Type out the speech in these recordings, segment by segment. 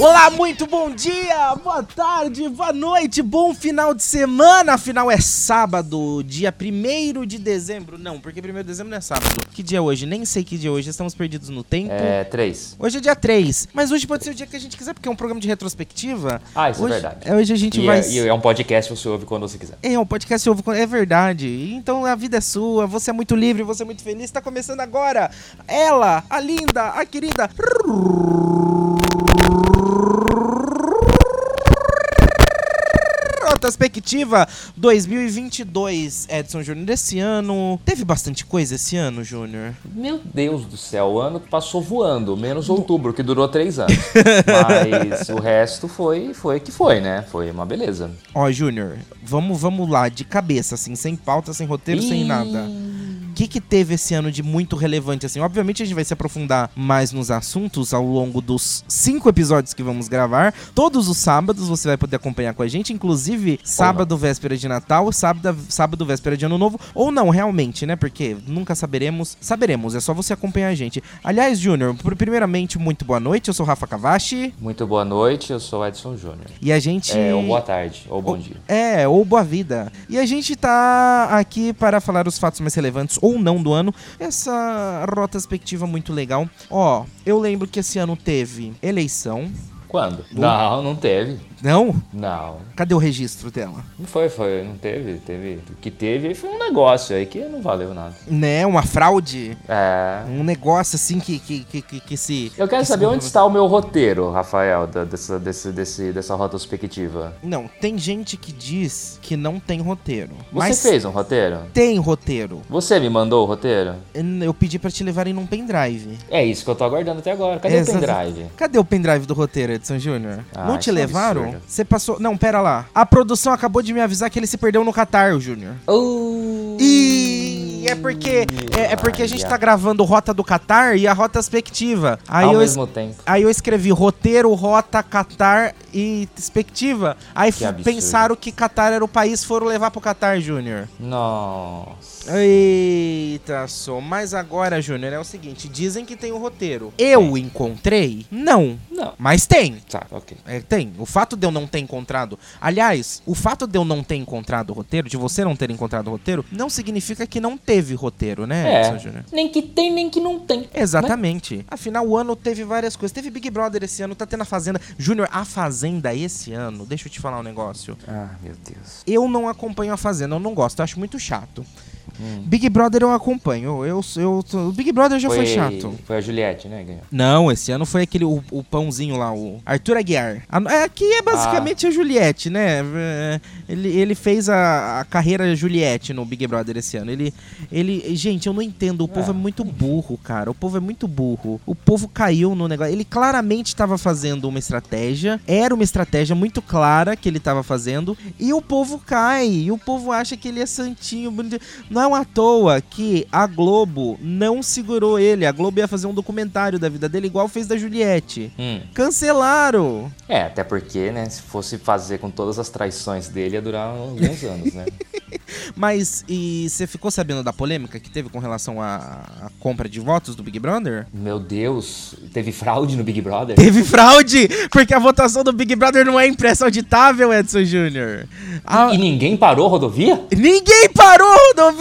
Olá, muito bom dia, boa tarde, boa noite, bom final de semana. Afinal, é sábado, dia 1 de dezembro. Não, porque 1 de dezembro não é sábado. Que dia é hoje? Nem sei que dia é hoje, estamos perdidos no tempo. É, três. Hoje é dia 3, mas hoje pode ser o dia que a gente quiser, porque é um programa de retrospectiva. Ah, isso hoje, é verdade. é, Hoje a gente E vai. é, e é um podcast que você ouve quando você quiser. É, um podcast ouve quando- é verdade. Então a vida é sua, você é muito livre, você é muito feliz. Está começando agora. Ela, a linda, a querida. Retrospectiva 2022, Edson Júnior. Esse ano. Teve bastante coisa esse ano, Júnior? Meu Deus do céu, o ano passou voando, menos outubro, que durou três anos. Mas o resto foi foi que foi, né? Foi uma beleza. Ó, Júnior, vamos, vamos lá, de cabeça, assim, sem pauta, sem roteiro, sem nada. O que, que teve esse ano de muito relevante, assim? Obviamente a gente vai se aprofundar mais nos assuntos ao longo dos cinco episódios que vamos gravar. Todos os sábados você vai poder acompanhar com a gente, inclusive sábado, véspera de Natal, sábado, sábado, véspera de Ano Novo, ou não, realmente, né? Porque nunca saberemos. Saberemos, é só você acompanhar a gente. Aliás, Júnior, pr- primeiramente, muito boa noite. Eu sou Rafa Cavachi Muito boa noite, eu sou Edson Júnior. e a gente. É, ou boa tarde, ou bom Ou- dia. É, ou boa vida. E a gente tá aqui para falar os fatos mais relevantes ou não do ano. Essa retrospectiva muito legal. Ó, eu lembro que esse ano teve eleição. Quando? Não, não teve. Não? Não. Cadê o registro dela? Não foi, foi, não teve, teve. O que teve foi um negócio aí que não valeu nada. Né, uma fraude. É. Um negócio assim que, que, que, que, que se. Eu quero que se saber onde movimenta. está o meu roteiro, Rafael, da- dessa, desse, desse, dessa retrospectiva. Não, tem gente que diz que não tem roteiro. Você fez um roteiro? tem roteiro. Você me mandou o roteiro? Eu pedi pra te levarem num pendrive. É isso que eu tô aguardando até agora. Cadê Exato. o pendrive? Cadê o pendrive do roteiro, Edson Júnior? Ah, não te é levaram? Absurdo. Você passou. Não, pera lá. A produção acabou de me avisar que ele se perdeu no Catar, Júnior. Uh... E é porque é, é porque a gente tá gravando Rota do Catar e a Rota Expectiva. Aí Ao eu, es- mesmo tempo. aí eu escrevi roteiro, Rota, Catar e Expectiva. Aí Que pensaram que Catar era o país, foram levar pro Catar, Júnior. Nossa. Eita, só. Mas agora, Júnior, é o seguinte: dizem que tem o roteiro. Eu encontrei? Não. Não. Mas tem. Tá, ok. É, tem. O fato de eu não ter encontrado. Aliás, o fato de eu não ter encontrado o roteiro, de você não ter encontrado o roteiro, não significa que não teve roteiro, né, Edson É. Júnior? Nem que tem, nem que não tem. Exatamente. Afinal, o ano teve várias coisas. Teve Big Brother esse ano, tá tendo a Fazenda. Júnior, a Fazenda esse ano, deixa eu te falar um negócio. Ah, meu Deus. Eu não acompanho a Fazenda, eu não gosto, eu acho muito chato. Hum. Big Brother eu acompanho. Eu, eu, eu- o Big Brother já foi, chato. Foi a Juliette, né? Ganhou. Não, esse ano foi aquele, o, o pãozinho lá, o Arthur Aguiar. A- é, Aqui é basicamente a Juliette, né? É, Ele, ele fez a, a carreira Juliette no Big Brother esse ano. Ele, ele, gente, eu não entendo, o povo é muito burro, cara. O povo é muito burro. O povo caiu no negócio. Ele claramente estava fazendo uma estratégia, era uma estratégia muito clara que ele estava fazendo, e o povo cai. E o povo acha que ele é santinho, bonitinho. Não é à toa que a Globo não segurou ele. A Globo ia fazer um documentário da vida dele, igual fez da Juliette. Hum. Cancelaram! É, até porque, né? Se fosse fazer com todas as traições dele, ia durar alguns anos, né? Mas e você ficou sabendo da polêmica que teve com relação à, compra de votos do Big Brother? Meu Deus, teve fraude no Big Brother? Teve fraude! Porque a votação do Big Brother não é impressa auditável, Edson Júnior. A- E ninguém parou a rodovia? Ninguém parou a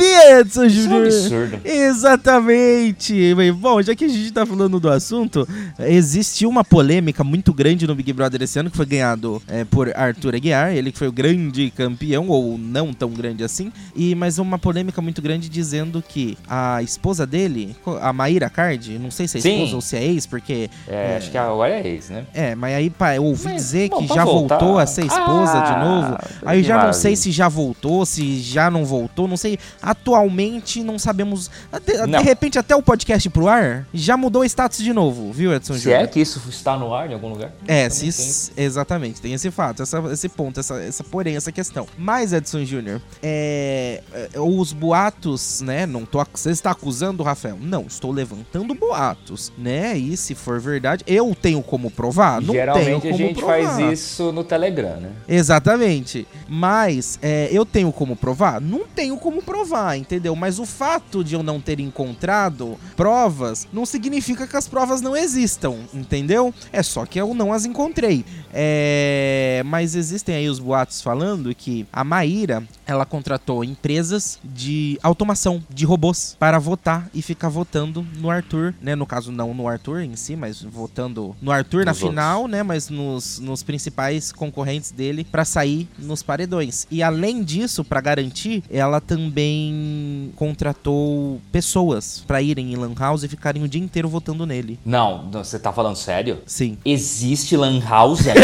Edson Isso é um Júnior! absurdo. Exatamente! Bom, já que a gente tá falando do assunto, existiu uma polêmica muito grande no Big Brother esse ano, que foi ganhado é, por Arthur Aguiar, ele que foi o grande campeão, ou não tão grande assim, e mas uma polêmica muito grande dizendo que a esposa dele, a Maíra Card, não sei se é Sim. esposa ou se é ex, porque. É, acho que agora é ex, né? É, mas aí pá, eu ouvi Mas, dizer bom, que já voltar- voltou a ser esposa de Ah, novo. que Aí já não sei se já voltou, se já não voltou, não sei. Atualmente não sabemos. De, de Não. repente até o podcast pro ar já mudou o status de novo, viu, Edson Se Júnior? é que isso está no ar em algum lugar? É, Também se, exatamente, tem esse fato, essa- esse ponto, essa, essa porém, essa questão. Mas, Edson Júnior, é, é, os boatos, né? Não tô, você está acusando o Rafael? Não, estou levantando boatos, né? E se for verdade, eu tenho como provar? Não Geralmente tenho como a gente provar. faz isso no Telegram, né? Exatamente. Mas é, eu tenho como provar? Não tenho como provar, entendeu? Mas o fato de eu não ter encontrado provas não significa que as provas não existam, entendeu? É só que eu não as encontrei. É, mas existem aí os boatos falando que a Maíra ela contratou empresas de automação de robôs para votar e ficar votando no Arthur, né? No caso, não no Arthur em si, mas votando no Arthur na Nos final, né? Mas nos, nos principais concorrentes dele para sair nos paredões. E além disso, para garantir, ela também contratou pessoas para irem em Lan House e ficarem o dia inteiro votando nele. Não, você tá falando sério? Sim. Existe Lan House ainda?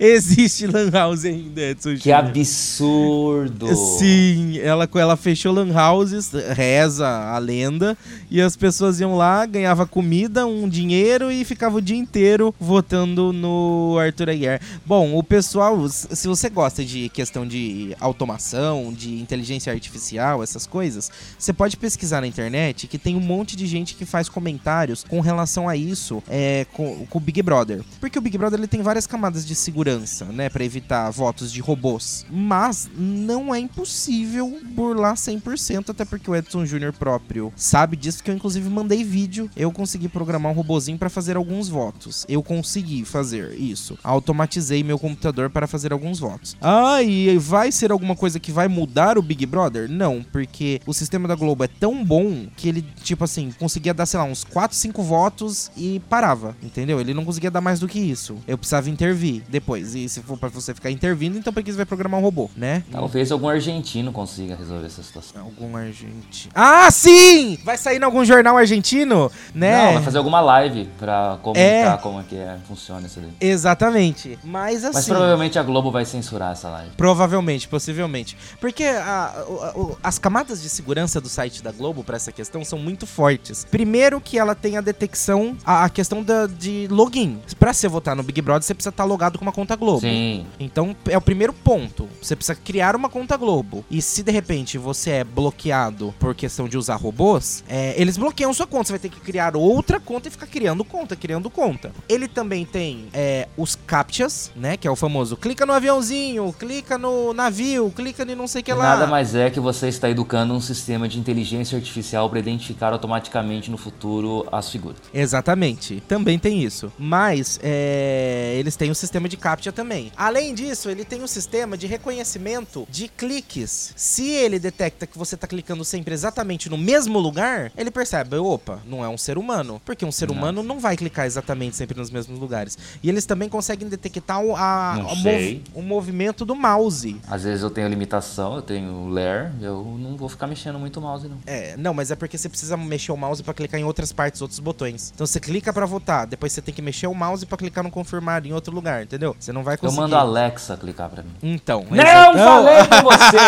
Existe Lan House ainda, Edson que. Absurdo! Sim, ela, ela fechou lan houses, reza a lenda, e as pessoas iam lá, ganhava comida, um dinheiro e ficava o dia inteiro votando no Arthur Aguiar. Bom, o pessoal, se você gosta de questão de automação, de inteligência artificial, essas coisas, você pode pesquisar na internet que tem um monte de gente que faz comentários com relação a isso é, com, com o Big Brother. Porque o Big Brother ele tem várias camadas de segurança, né, Pra evitar votos de robôs. Mas não é impossível burlar 100%, até porque o Edson Júnior próprio sabe disso, que eu inclusive mandei vídeo. Eu consegui programar um robozinho pra fazer alguns votos. Eu consegui fazer isso. Automatizei meu computador para fazer alguns votos. Ah, e vai ser alguma coisa que vai mudar o Big Brother? Não, porque o sistema da Globo é tão bom que ele, tipo assim, conseguia dar, sei lá, uns 4, 5 votos e parava, entendeu? Ele não conseguia dar mais do que isso. Eu precisava intervir depois. E se for pra você ficar intervindo, então por que você vai programar um robô, né? Talvez algum argentino consiga resolver essa situação. Algum argentino. Ah, sim! Vai sair em algum jornal argentino, né? Não, vai fazer alguma live pra comunicar É. como é que é, funciona isso daí. Exatamente. Mas assim. Mas provavelmente a Globo vai censurar essa live. Provavelmente, possivelmente. Porque a- o- as camadas de segurança do site da Globo pra essa questão são muito fortes. Primeiro que ela tem a detecção, a, a questão da, de login. Pra você votar no Big Brother, você precisa estar logado com uma conta Globo. Sim. Então é o primeiro ponto. Você precisa criar uma conta Globo. E se de repente você é bloqueado por questão de usar robôs, é, eles bloqueiam sua conta. Você vai ter que criar outra conta e ficar criando conta, criando conta. Ele também tem é, os captchas, né? Que é o famoso clica no aviãozinho, clica no navio, clica em não sei o que lá. Nada mais é que você está educando um sistema de inteligência artificial para identificar automaticamente no futuro as figuras. Exatamente, também tem isso. Mas é, eles têm o sistema de captcha também. Além disso, ele tem um sistema de reconhecimento de cliques. Se ele detecta que você tá clicando sempre exatamente no mesmo lugar, ele percebe, opa, não é um ser humano. Porque um ser Não. humano não vai clicar exatamente sempre nos mesmos lugares. E eles também conseguem detectar o, a- o mov- o movimento do mouse. Às vezes eu tenho limitação, eu tenho ler, eu não vou ficar mexendo muito o mouse não. É, não, mas é porque você precisa mexer o mouse pra clicar em outras partes, outros botões. Então você clica pra votar, depois você tem que mexer o mouse pra clicar no confirmar em outro lugar, entendeu? Você não vai Eu conseguir. mando a Alexa clicar para mim. Então. Não exa- falei com você!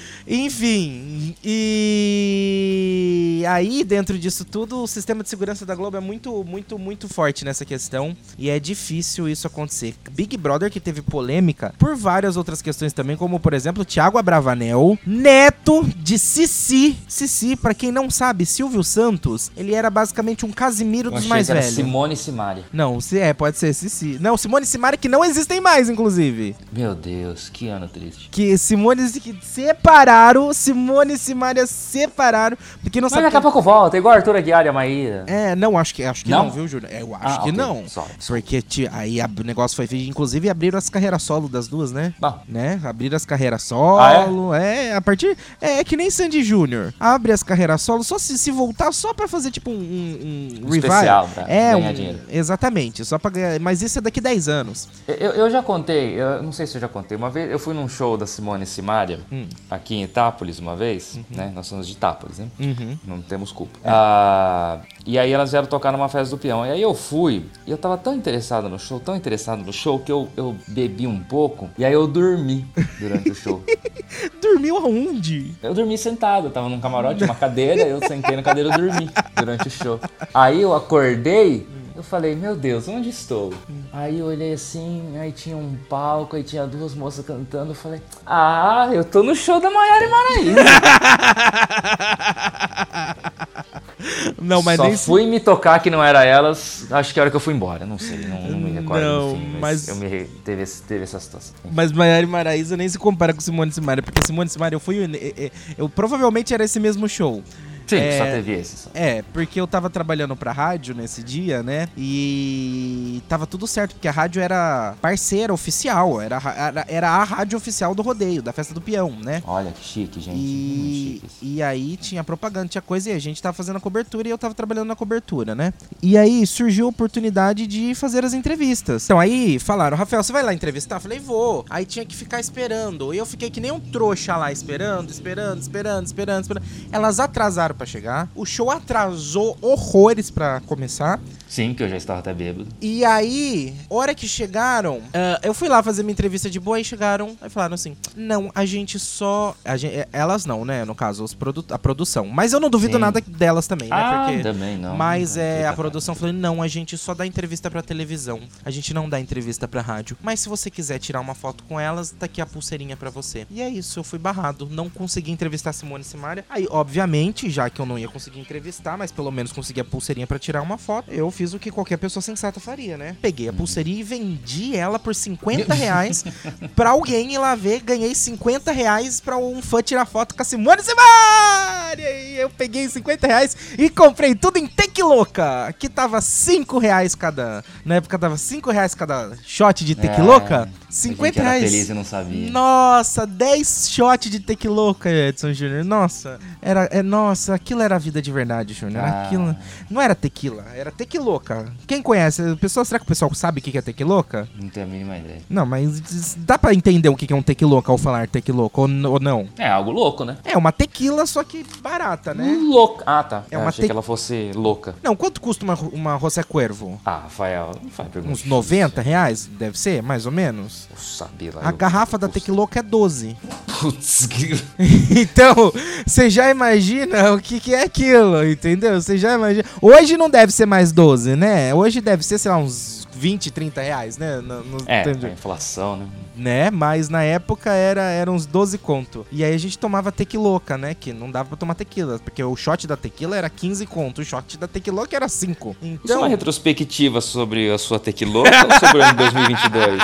Enfim, e aí dentro disso tudo, o sistema de segurança da Globo é muito, muito, muito forte nessa questão e é difícil isso acontecer. Big Brother que teve polêmica por várias outras questões também, como por exemplo, Thiago Abravanel, neto de Cici. Cici, pra quem não sabe, Silvio Santos, ele era basicamente um Casimiro dos mais velhos. Simone Simaria. Não, se é, pode ser Cici. Não, Simone e Simara que não existem mais, inclusive. Meu Deus, que ano triste. Que Simone que separaram, Simone e Simaria separaram, porque não Mas sabe. daqui a pouco volta, igual Arthur Aguiar e a Maíra. É, não, acho que acho que não, Não? viu, Júnior? Eu acho Ah, que ok, não. desculpa. Porque aí o negócio foi feito, inclusive abriram as carreiras solo das duas, né? Bom, Né? Abriram as carreiras solo. é? a partir. É, é que nem Sandy Júnior. Abre as carreiras solo só se, se voltar só pra fazer tipo um, um, um Um revival. especial pra é, ganhar um, dinheiro. Exatamente, só pra ganhar. Mas isso é daqui 10 anos. eu, eu já contei, eu não sei se eu já contei, uma vez eu fui num show da Simone Simaria, Hum. aqui em Itápolis uma vez, né? Nós somos de Itápolis, né? Uhum. Não temos culpa. Ah, e aí elas vieram tocar numa festa do peão. E aí eu fui, e eu tava tão interessado no show, tão interessado no show, que eu, eu bebi um pouco, e aí eu dormi durante o show. Dormiu aonde? Eu dormi sentado, eu tava num camarote, uma cadeira, eu sentei na cadeira e dormi durante o show. Aí eu acordei, Eu falei, meu Deus, onde estou? Aí eu olhei assim, aí tinha um palco, aí tinha duas moças cantando. Eu falei, ah, eu tô no show da Maiara e Maraíza. Não, mas Só nem fui me tocar que não era elas, acho que a hora que eu fui embora, não sei, não, não me recordo. Não, enfim, mas- eu me teve, teve essa situação. Mas Maiara e Maraísa nem se compara com Simone e Simaria, porque Simone e Simaria eu fui. Eu, eu- eu provavelmente era esse mesmo show. Sim, É, só teve esse. Só. É, porque eu tava trabalhando pra rádio nesse dia, né? E tava tudo certo, porque a rádio era parceira oficial, era, era, era a rádio oficial do rodeio, da festa do peão, né? Olha que chique, gente. E, chique e aí tinha propaganda, tinha coisa e a gente tava fazendo a cobertura e eu tava trabalhando na cobertura, né? E aí surgiu a oportunidade de fazer as entrevistas. Então aí falaram, Rafael, você vai lá entrevistar? Eu falei, vou. Aí tinha que ficar esperando. E eu fiquei que nem um trouxa lá esperando, esperando, esperando, esperando, esperando. Elas atrasaram pra chegar. O show atrasou horrores pra começar. Sim, que eu já estava até bêbado. E aí, hora que chegaram, ah, eu fui lá fazer minha entrevista de boa e chegaram e falaram assim: Não, a gente só. a gen- eh, elas não, né? No caso, os produ a produção. Mas eu não duvido Sim. nada delas também, né? ah, Porque. também não. Mas não é, a produção falou: não, a gente só dá entrevista pra televisão. A gente não dá entrevista pra rádio. Mas se você quiser tirar uma foto com elas, tá aqui a pulseirinha pra você. E é isso, eu fui barrado. Não consegui entrevistar a Simone Simaria. Aí, obviamente, já que eu não ia conseguir entrevistar, mas pelo menos consegui a pulseirinha pra tirar uma foto, eu fiz o que qualquer pessoa sensata faria, né? Peguei a pulseirinha e vendi ela por 50 reais pra alguém ir lá ver. Ganhei 50 reais pra um fã tirar foto com a Simone Simaria. E eu peguei 50 reais e comprei tudo em Tequiloca, que tava 5 reais cada. Na época tava 5 reais cada shot de Tequiloca. É, a 50 gente era reais. feliz e não sabia. Nossa, 10 shots de Tequiloca, Edson Júnior. Nossa, era, é, nossa, aquilo era a vida de verdade, Júnior. Ah. Aquilo não era tequila, era Quem conhece? O pessoal, será que o pessoal sabe o que é tequiloca? Não tenho a mínima ideia. Não, mas dá pra entender o que é um tequiloca ao falar tequiloca ou, n- ou não? É algo louco, né? É uma tequila, só que barata, né? Louca. Ah, tá. É eu uma achei te- que ela fosse louca. Não, quanto custa uma, uma José Cuervo? Ah, Rafael, não faz pergunta. Uns 90 reais? Deve ser, mais ou menos. Sabia lá. A garrafa da Putz, tequiloca é 12. Putz, que- então, você já imagina o que, que é aquilo, entendeu? Você já imagina. Hoje não deve ser mais 12, né? Hoje deve ser, sei lá, uns 20, 30 reais, né? No, no- É, entendi. a inflação, né? né? Mas na época era, era uns 12 conto. E aí a gente tomava tequiloca, né? Que não dava pra tomar tequila. Porque o shot da tequila era 15 conto. O shot da tequiloca era 5. Isso é Então. uma retrospectiva sobre a sua tequiloca ou sobre o ano 2022?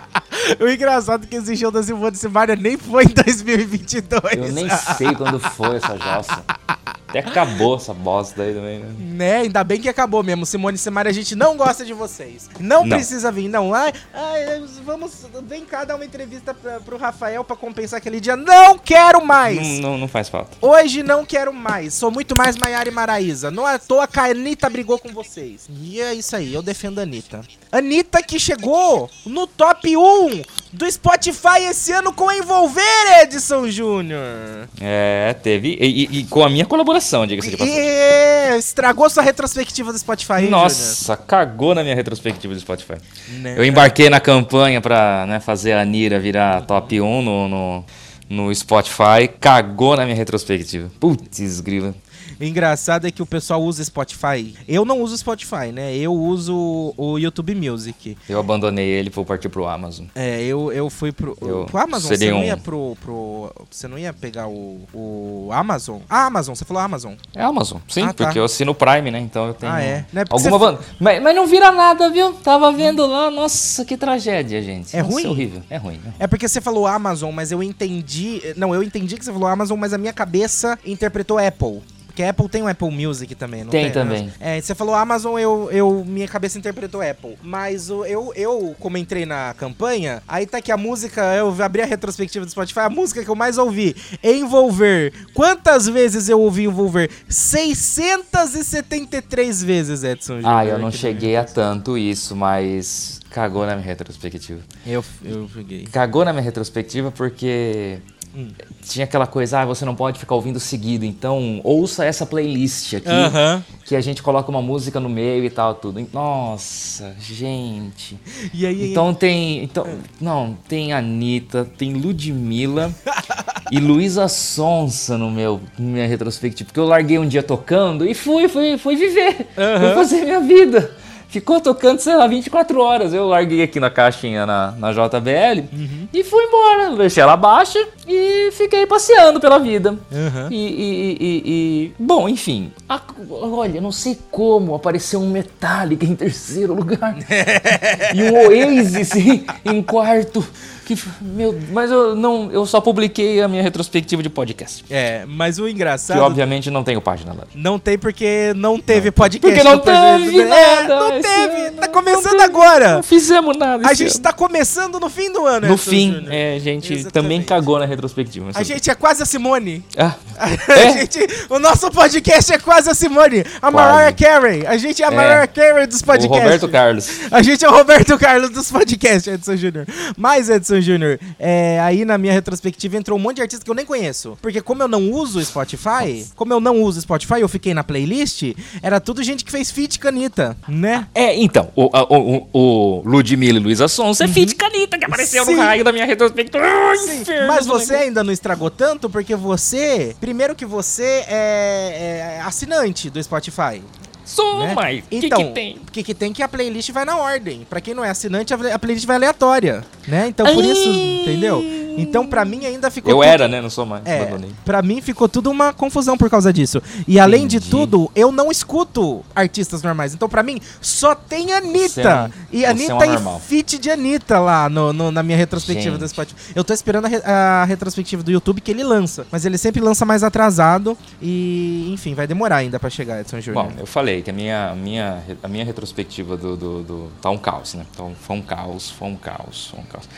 o engraçado é que esse show da Simone Simaria nem foi em 2022. Eu nem sei quando foi essa jossa. Até acabou essa bosta aí também, né? Né? Ainda bem que acabou mesmo. Simone e Simaria, a gente não gosta de vocês. Não, Não. precisa vir, não. Ai, ai, vamos. Vem cá dar uma entrevista pra, pro Rafael pra compensar aquele dia. Não quero mais! Não, não, não faz falta. Hoje não quero mais. Sou muito mais Maiara e Maraísa. Não à toa que a Anitta brigou com vocês. E é isso aí, eu defendo a Anitta. Anitta que chegou no top 1 do Spotify esse ano com Envolver, Edson Júnior. É, teve. E, e- e com a minha colaboração, diga-se de passagem. E estragou sua retrospectiva do Spotify, hein, Nossa, cagou na minha retrospectiva do Spotify. Né? Eu embarquei na campanha pra né, fazer a Nira virar top 1 no, no, no Spotify, cagou na minha retrospectiva. Putz, grila. Engraçado é que o pessoal usa Spotify. Eu não uso Spotify, né? Eu uso o YouTube Music. Eu abandonei ele, vou partir pro Amazon. É, eu, eu fui pro, Eu pro Amazon. Você não um- ia pro, pro. Você não ia pegar o, o Amazon? Ah, Amazon, você falou Amazon. É Amazon, sim, Ah, tá. porque eu assino o Prime, né? Então eu tenho Ah, é? Não é alguma você- mas, mas não vira nada, viu? Tava vendo lá, nossa, que tragédia, gente. É Nossa, ruim? horrível. É ruim. né? É porque você falou Amazon, mas eu entendi. Não, eu entendi que você falou Amazon, mas a minha cabeça interpretou Apple. Porque Apple tem o Apple Music também, não tem? Tem também. É, você falou Amazon, eu, eu minha cabeça interpretou Apple. Mas o, eu, eu, como entrei na campanha, aí tá aqui a música, eu abri a retrospectiva do Spotify, a música que eu mais ouvi, Envolver. Quantas vezes eu ouvi Envolver? 673 vezes, Edson. Ah, Júnior, eu não cheguei a tanto isso, mas cagou na minha retrospectiva. Eu, eu peguei. Cagou na minha retrospectiva porque Hum. tinha aquela coisa, ah, você não pode ficar ouvindo seguido, então ouça essa playlist aqui, Aham. que a gente coloca uma música no meio e tal, tudo. Nossa, gente. E aí, Então tem. Então, não, tem Anitta, tem Ludmilla e Luísa Sonsa no meu minha retrospectiva. Porque eu larguei um dia tocando e fui, fui, fui viver. Aham. Fui fazer minha vida. Ficou tocando, sei lá, 24 horas. Eu larguei aqui na caixinha na, na JBL uhum. e fui embora. Deixei ela baixa e fiquei passeando pela vida. Uhum. E, e, e, e, Bom, enfim. A, olha, não sei como apareceu um Metallica em terceiro lugar. e um Oasis em, em quarto. Que, meu, mas eu não, eu só publiquei a minha retrospectiva de podcast. É, mas o engraçado. Que obviamente não tenho página lá. Não tem porque não teve não. podcast. Porque não teve nada. É, não teve. Tá começando agora. Não fizemos nada. A gente ano. tá começando no fim do ano. No fim. Júnior. É, a gente Exatamente. também cagou na retrospectiva. A gente é quase a Simone. Ah. É? a gente, o nosso podcast é quase a Simone. A Mariah Carey. A gente é a é. Mariah Carey dos podcasts. O Roberto Carlos. A gente é o Roberto Carlos dos podcasts, Edson Júnior. Mais Edson Júnior, é, aí na minha retrospectiva entrou um monte de artistas que eu nem conheço. Porque como eu não uso Spotify, como eu não uso Spotify, eu fiquei na playlist, era tudo gente que fez feat canita, né? É, então, o, o, o, o Ludmilla e Luísa Sonsa é uhum. feat canita que apareceu Sim. no raio da minha retrospectiva. Sim, mas você ainda não estragou tanto porque você, primeiro que você é, é assinante do Spotify. Sou, né? mas então, que, que tem? O que, que tem que a playlist vai na ordem. Para quem não é assinante, a playlist vai aleatória, né? Então por Ai. isso, entendeu? Então, para mim, ainda ficou. Eu tudo... era, né? Não sou mais. É, pra mim ficou tudo uma confusão por causa disso. E além Entendi. de tudo, eu não escuto artistas normais. Então, para mim, só tem Anitta. É um, e Anitta é um e feat de Anitta lá no, no, na minha retrospectiva Gente. do Spotify. Eu tô esperando a, re a, retrospectiva do YouTube que ele lança. Mas ele sempre lança mais atrasado. E, enfim, vai demorar ainda para chegar, Edson Júnior. Bom, eu falei que a minha, minha, a minha retrospectiva do, do, do. Tá um caos, né? Então, foi um caos, foi um caos, foi um caos.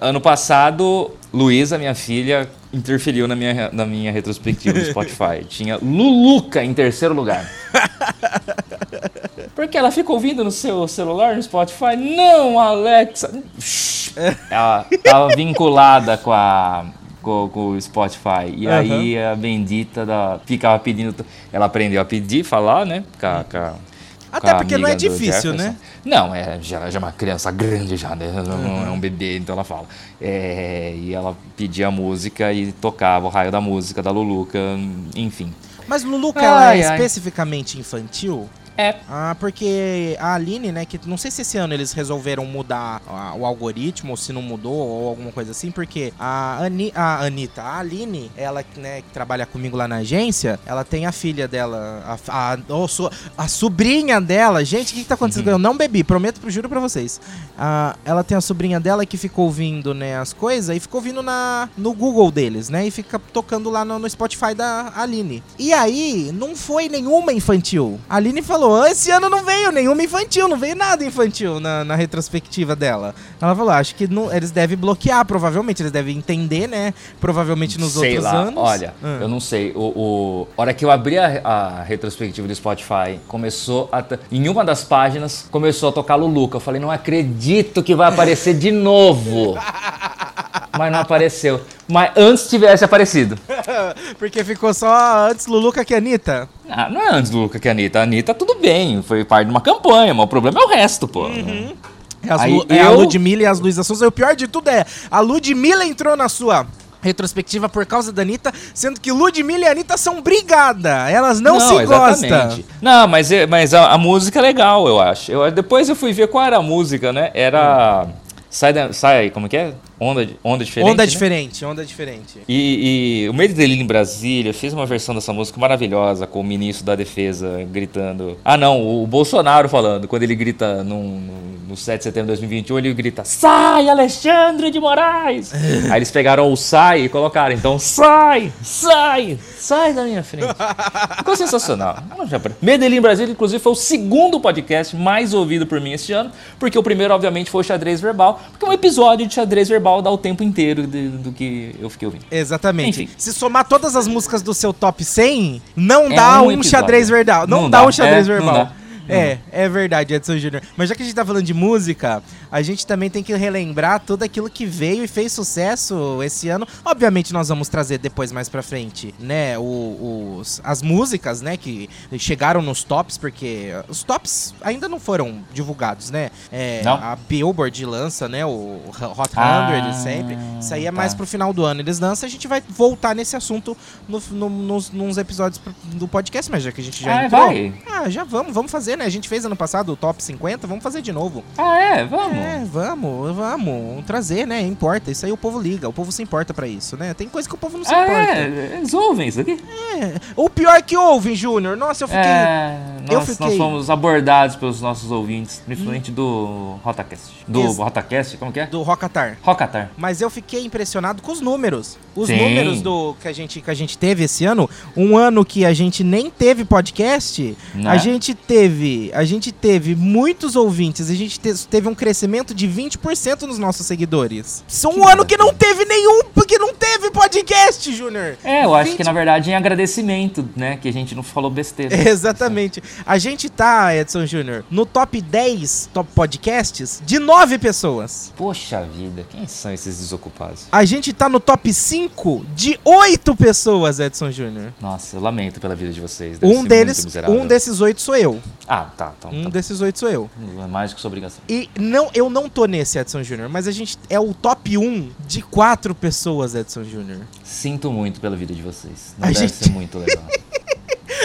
Ano passado, Luísa, minha filha, interferiu na minha, na minha retrospectiva do Spotify. Tinha Luluca em terceiro lugar. Porque ela fica ouvindo no seu celular, no Spotify? Não, Alexa. Ela estava vinculada com a com, com, o Spotify. E uhum. aí a bendita da, ficava pedindo. Ela aprendeu a pedir, falar, né? Com, com, Até porque não é difícil, né? Não, é, já, já é uma criança grande já, né? Não, uhum. é um bebê, então ela fala. É, e ela pedia a música e tocava o raio da música da Luluca, enfim. Mas Luluca, ela é ai. especificamente infantil? É. Ah, porque a Aline, né, que não sei se esse ano eles resolveram mudar a, o algoritmo, ou se não mudou, ou alguma coisa assim, porque a, Ani, a Anitta, a Aline, ela, né, que trabalha comigo lá na agência, ela tem a filha dela, a, a, a, a sobrinha dela, gente, o que, que tá acontecendo? Uhum. Eu não bebi, prometo, juro pra vocês. Ah, ela tem a sobrinha dela que ficou ouvindo, né, as coisas, e ficou ouvindo na, no Google deles, né, e fica tocando lá no, no Spotify da Aline. E aí, não foi nenhuma infantil. A Aline falou, falou: esse ano não veio nenhuma infantil, não veio nada infantil na, na retrospectiva dela. Ela falou: acho que não, eles devem bloquear, provavelmente, eles devem entender, né? Provavelmente nos sei outros lá. anos. Olha, ah. eu não sei. O, o, a hora que eu abri a, a retrospectiva do Spotify, começou a. Em uma das páginas, começou a tocar Luluca. Eu falei: não acredito que vai aparecer de novo. Mas não apareceu. Mas antes tivesse aparecido. Porque ficou só antes Luluca que Anitta. Ah, não é antes Luluca que Anitta. A Anitta, tudo bem. Foi parte de uma campanha, mas o problema é o resto, pô. Uhum. É, Aí, Lu, é eu... a Ludmilla e as Luísa Souza. E o pior de tudo é, a Ludmilla entrou na sua retrospectiva por causa da Anitta, sendo que Ludmilla e Anitta são brigada. Elas não, não se exatamente. gostam. Não, mas, mas a, a, música é legal, eu acho. Eu, depois eu fui ver qual era a música, né? Era. Hum. Sai, da, sai, como que é? Onda, onda diferente. Onda né? diferente, onda diferente. E, e o Medo Delírio em Brasília fez uma versão dessa música maravilhosa com o ministro da Defesa gritando. Ah, não, o Bolsonaro falando, quando ele grita num, no 7 de setembro de 2021, ele grita: Sai, Alexandre de Moraes! Aí eles pegaram o sai e colocaram, então sai, sai, sai da minha frente. Ficou sensacional. Medellín em Brasília, inclusive, foi o segundo podcast mais ouvido por mim este ano, porque o primeiro, obviamente, foi o xadrez verbal, porque é um episódio de xadrez verbal verbal dá o tempo inteiro de, do que eu fiquei ouvindo. Exatamente. Enfim. Se somar todas as músicas do seu top 100, não é dá um, um xadrez verbal. Não, não dá, dá, um xadrez é, verbal. É, é verdade, Edson Júnior. Mas já que a gente tá falando de música, a gente também tem que relembrar tudo aquilo que veio e fez sucesso esse ano. Obviamente nós vamos trazer depois mais pra frente, né, os, as músicas, né, que chegaram nos tops, porque os tops ainda não foram divulgados, né? É. A Billboard lança, né, o Hot 100 ah, sempre. Isso aí é mais tá. pro final do ano. Eles lançam, a gente vai voltar nesse assunto no, no, nos, nos episódios do podcast, mas já que a gente já ah, entrou... Vai. Ah, Ah, já vamos, vamos fazer, né? A gente fez ano passado o top 50, vamos fazer de novo. Ah, é? Vamos. É, vamos, vamos. Trazer, né? Importa. Isso aí o povo liga, o povo se importa pra isso, né? Tem coisa que o povo não se Ah, importa. é, eles ouvem isso aqui. É. O pior é que ouvem, Júnior. Nossa, eu fiquei. É, eu nós, fiquei- nós fomos abordados pelos nossos ouvintes, principalmente do Rotacast. Do Ex- Rotacast, como que é? Do Rocatar. Rocatar. Mas eu fiquei impressionado com os números. Os Sim. números do que a, gente, que a gente teve esse ano, um ano que a gente nem teve podcast, Né? a gente teve, a gente teve muitos ouvintes, a gente te- teve um crescimento de 20% nos nossos seguidores. Isso é um Que ano que não teve nenhum, porque não teve podcast, Júnior. É, eu acho 20 que na verdade em agradecimento, né? Que a gente não falou besteira. Exatamente. A gente tá, Edson Júnior, no top 10 top podcasts de 9 pessoas. Poxa vida, quem são esses desocupados? A gente tá no top 5 de 8 pessoas, Edson Júnior. Nossa, eu lamento pela vida de vocês. deve Um deles, um desses 8 sou eu. Ah, tá. Então, Um tá. desses 8 sou eu. É mais que sua obrigação. E não, eu não tô nesse, Edson Júnior, mas a gente é o top 1 de 4 pessoas, Edson Júnior. Sinto muito pela vida de vocês. Não A deve gente- ser muito legal.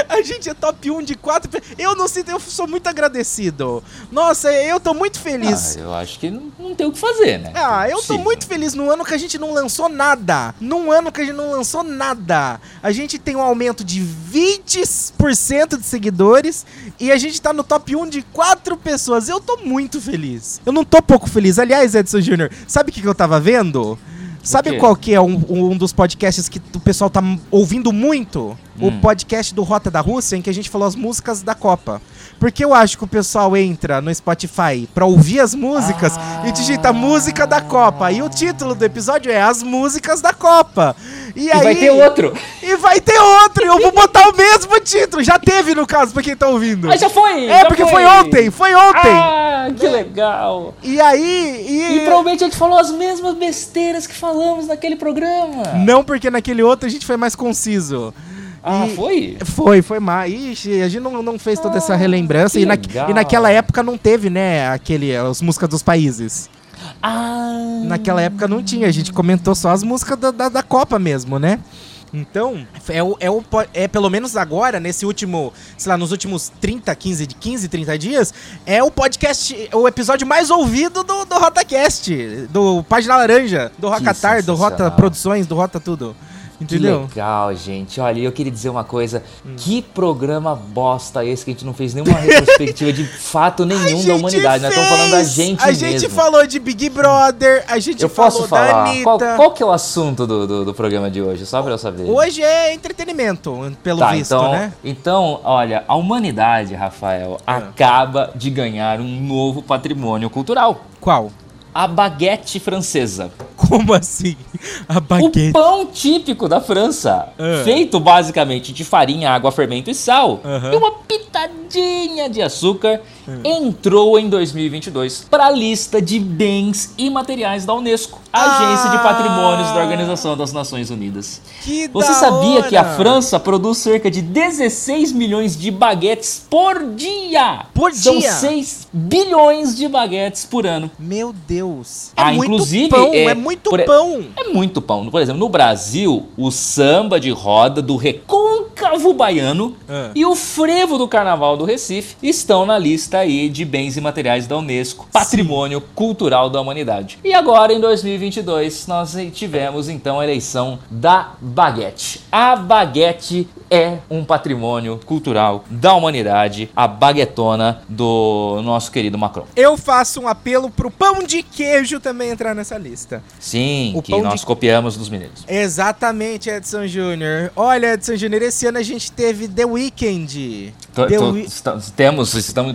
A gente é top 1 de 4 pe- Eu não sei, eu sou muito agradecido. Nossa, eu tô muito feliz. Ah, eu acho que não, não tem o que fazer, né? Ah, eu tô Possível. muito feliz no ano que a gente não lançou nada. Num ano que a gente não lançou nada. A gente tem um aumento de 20% de seguidores e a gente tá no top 1 de 4 pessoas. Eu tô muito feliz. Eu não tô pouco feliz. Aliás, Edson Júnior, sabe o que, que eu tava vendo? Sabe qual que é um, um dos podcasts que o pessoal tá ouvindo muito? O Hum. podcast do Rota da Rússia, em que a gente falou as músicas da Copa. Porque eu acho que o pessoal entra no Spotify pra ouvir as músicas e digita música da Copa. E o título do episódio é As Músicas da Copa. E, E aí, vai ter outro. E vai ter outro. E eu vou botar o mesmo título. Já teve, no caso, pra quem tá ouvindo. Ah, já foi! é, já porque foi ontem. Foi ontem. Ah, que legal! E aí. E provavelmente a gente falou as mesmas besteiras que falamos naquele programa. Não, porque naquele outro a gente foi mais conciso. Ah, E- foi? Foi, foi mais. Ixi, a gente não, não fez toda essa relembrança. E, na- e naquela época não teve, né, aquele, as músicas dos países. Ah. Naquela época não tinha, a gente comentou só as músicas da, da, da Copa mesmo, né? Então, é, o, é, o, é pelo menos agora, nesse último, sei lá, nos últimos 30, 15, de 15, 30 dias, é o podcast, o episódio mais ouvido do, do RotaCast, do Página Laranja, do Rocatar, do Rota. Produções, do Rota Tudo. Que Entendeu? legal, gente. Olha, eu queria dizer uma coisa. Que programa bosta esse que a gente não fez nenhuma retrospectiva de fato nenhum da humanidade. Nós estamos falando da fez! gente A mesmo. gente falou de Big Brother, a gente Eu falou posso da falar? Anitta. Qual, qual que é o assunto do, do, do programa de hoje? Só pra eu saber. Hoje é entretenimento, pelo Tá, visto, então, né? então, olha, a humanidade, Rafael, Ah. acaba de ganhar um novo patrimônio cultural. Qual? A baguete francesa. Como assim? A O baguete. pão típico da França, Ah. feito basicamente de farinha, água, fermento e sal, e uma pitadinha de açúcar, entrou em 2022 para a lista de bens imateriais da Unesco, Agência de Ah. Patrimônios da Organização das Nações Unidas. Que Você sabia que a hora! França produz cerca de 16 milhões de baguetes por dia? Por São dia? 6 bilhões de baguetes por ano. Meu Deus. Ah, é muito inclusive, pão, é, é, muito por- pão. É muito pão. Por exemplo, no Brasil, o samba de roda do Recôncavo Baiano Ah. e o frevo do Carnaval do Recife estão na lista aí de bens imateriais da Unesco, Patrimônio Cultural da Humanidade. E agora, em 2022, nós tivemos então a eleição da baguete. A baguete é um patrimônio cultural da humanidade, a baguetona do nosso querido Macron. Eu faço um apelo pro pão de queijo também entrar nessa lista. Sim, O que nós de- copiamos dos mineiros. Exatamente, Edson Júnior. Olha, Edson Júnior, esse ano a gente teve The Weeknd. Tô- The, tô- Wi- esta- temos, estamos,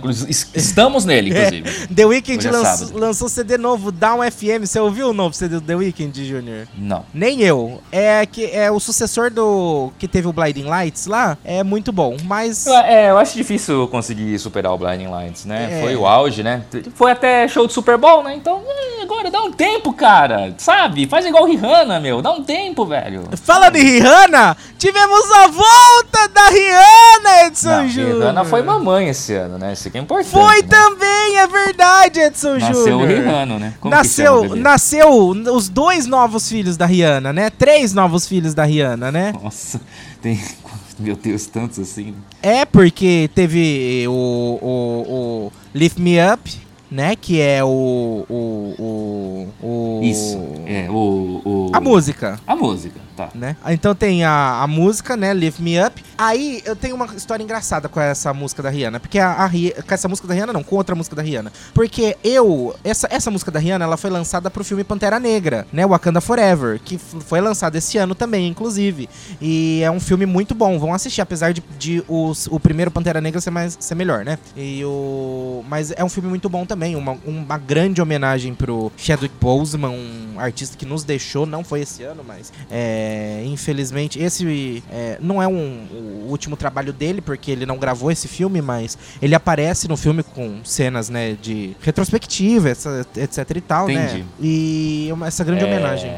estamos nele, inclusive. The Weeknd Hoje é lançou, CD novo, Down FM. Você ouviu o novo CD do The Weeknd, Júnior? Não. Nem eu. É que é o sucessor do que teve o Blinding Lights lá. É muito bom, mas É, eu acho difícil conseguir superar o Blinding Lights, né? É. Foi o auge, né? Foi até show de Super Bowl, né? Então, é, agora dá um tempo, cara. Sabe? Faz igual Rihanna, meu. Dá um tempo, velho. Fala de Rihanna, tivemos a volta da Rihanna, Edson Não, Júnior. Rihanna foi mamãe esse ano, né? Isso aqui é importante. Foi né? também, é verdade, Edson Nasceu Júnior. o Rihanna, né? Como que nasceu, nasceu os dois novos filhos da Rihanna, né? Três novos filhos da Rihanna, né? Nossa, tem, Meu Deus, tantos assim. É, porque teve o, o, o Lift Me Up, né? Que é o. o, o, o Isso. É, o, o. A música. A música, tá. Né? Então tem a, a música, né? Lift Me Up. Aí eu tenho uma história engraçada com essa música da Rihanna. Porque a, a com essa música da Rihanna, não, com outra música da Rihanna. Porque eu. Essa, essa música da Rihanna, ela foi lançada pro filme Pantera Negra, né? Wakanda Forever. Que foi lançado esse ano também, inclusive. E é um filme muito bom. Vão assistir, apesar de, de os- o primeiro Pantera Negra ser, mais, ser melhor, né? E o. Mas é um filme muito bom também. Uma, uma grande homenagem pro Chadwick Boseman, um artista que nos deixou, não foi esse ano, mas é, infelizmente esse é, não é um, o último trabalho dele, porque ele não gravou esse filme, mas ele aparece no filme com cenas, né, de retrospectiva, etc e tal, né? Entendi. E uma- essa grande É, homenagem.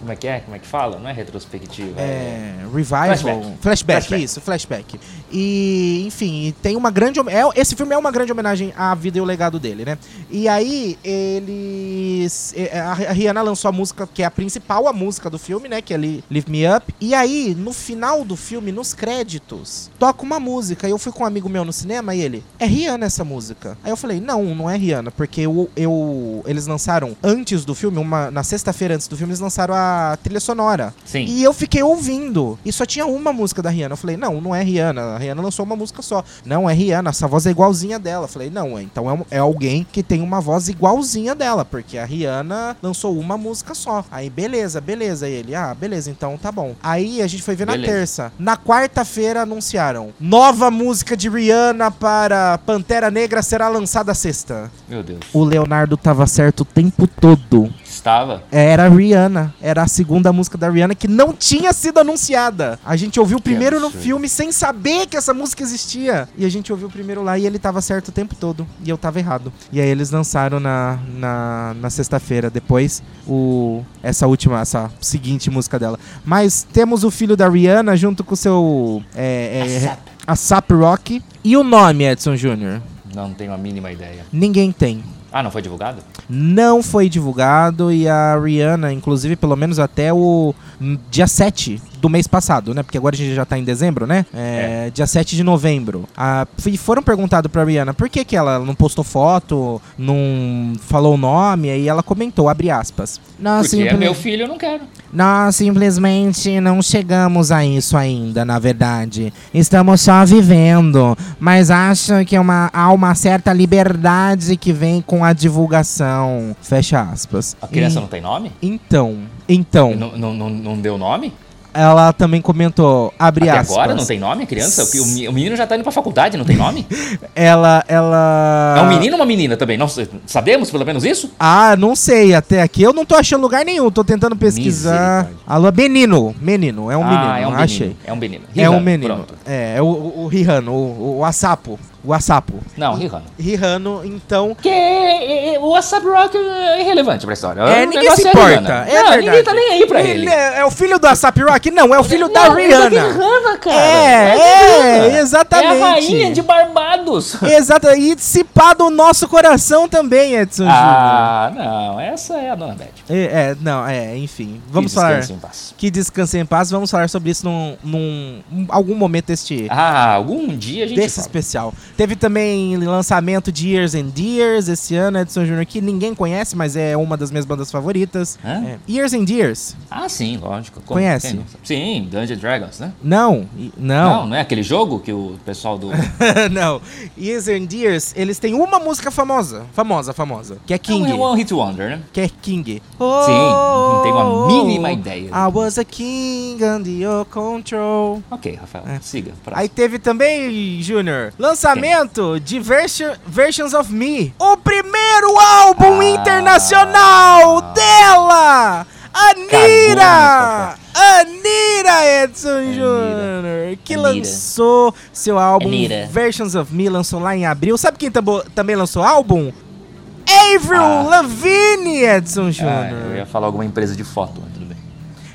Como é que é? Como é que fala? Não é retrospectiva. É, revival, flashback. Flashback. Flashback. isso, flashback. E, enfim, tem uma grande. É, esse filme é uma grande homenagem à vida e o legado dele, né? E aí, eles. é, A Rihanna lançou a música, que é a principal, a música do filme, né? Que é Li- Lift Me Up. E aí, no final do filme, nos créditos, toca uma música. E eu fui com um amigo meu no cinema e ele. É Rihanna essa música. Aí eu falei, não, não é Rihanna, porque eu, eu- eles lançaram antes do filme, uma, na sexta-feira antes do filme, eles lançaram a trilha sonora. Sim. E eu fiquei ouvindo. E só tinha uma música da Rihanna. Eu falei, não, não é Rihanna. A Rihanna lançou uma música só. Não, é Rihanna. Essa voz é igualzinha dela. Eu falei, não, é, então é, é alguém que tem uma voz igualzinha dela. Porque a Rihanna lançou uma música só. Aí, beleza, beleza. E ele, ah, beleza, então tá bom. Aí a gente foi ver na Beleza. terça. Na quarta-feira anunciaram: nova música de Rihanna para Pantera Negra será lançada sexta. Meu Deus. O Leonardo tava certo o tempo todo. Estava. Era a Rihanna. Era a segunda música da Rihanna que não tinha sido anunciada. A gente ouviu primeiro no filme sem saber que essa música existia. E a gente ouviu primeiro lá e ele tava certo o tempo todo. E eu tava errado. E aí eles lançaram na, na, na sexta-feira, depois, o, essa última, essa seguinte música dela. Mas temos o filho da Rihanna junto com o seu. É, é, ASAP. ASAP Rock. E o nome, Edson Jr.? Não tenho a mínima ideia. Ninguém tem. Ah, não foi divulgado? não foi divulgado e a Rihanna, inclusive, pelo menos até o hum, dia 7 do mês passado, né? Porque agora a gente já tá em dezembro, né? É, Dia 7 de novembro. A, e foram perguntados pra Rihanna por que, que ela não postou foto, não falou o nome, aí ela comentou, abre aspas. Nós, Porque é meu filho, eu não quero. nós simplesmente não chegamos a isso ainda, na verdade. Estamos só vivendo, mas acho que é uma, há uma certa liberdade que vem com a divulgação. Fecha aspas. A criança E- não tem nome? Então, então, Não, não, não, não deu nome? Ela também comentou, abre Até aspas. agora não tem nome a criança? O, o menino já tá indo pra faculdade, não tem nome? Ela, ela... É um menino ou uma menina também? Não, sei- sabemos pelo menos isso? Ah, não sei, até aqui eu não tô achando lugar nenhum, tô tentando pesquisar. Alô, menino, menino, é um menino, ah, é um achei. menino. É um menino. É um menino. Pronto. É, é o, o, o Rihano, o, o Asapo. O Asapo. Não, Rihanna. Rihano, então. É, é, o WhatsApp Rock é irrelevante pra história. É, O ninguém se é importa. Rihanna. É não, ninguém tá nem aí pra ele. É, é o filho do Asap Rock? Não, é o filho da Não, ele Rihanna. tá Rihanna, cara. É, da é, exatamente. É a rainha de Barbados. Exato, e se pá do nosso coração também, Edson ah, não. Essa é a Dona Beth. É, é, não, é, enfim. Vamos Que falar. descanse em paz. Que descanse em paz. Vamos falar sobre isso num, num um- algum momento deste, Ah, algum dia a gente desse fala. especial. Teve também lançamento de Years and Years esse ano, Edson Júnior, que ninguém conhece, mas é uma das minhas bandas favoritas. Hã? É, Years and Years. Ah, sim, lógico. Como- Conhece? Sim, Dungeons Dragons, né? Não, Não, não. não é aquele jogo que o pessoal do... não. Years and Years, eles têm uma música famosa. Famosa, famosa. Que é King. Não, é One Hit Wonder, né? Que é King. Sim, não tenho a mínima ideia. I was a king under your control. Ok, Rafael, É. siga. próximo. Aí teve também, Júnior, lançamento de Version- Versions of Me. O primeiro álbum Ah. internacional dela! Anira! Anira Edson. Júnior, que Anira. lançou seu álbum Anira. Versions of Me, lançou lá em abril. Sabe quem também lançou álbum? Avril Ah. Lavigne, Edson Ah, Júnior. eu ia falar alguma empresa de foto, mas tudo bem.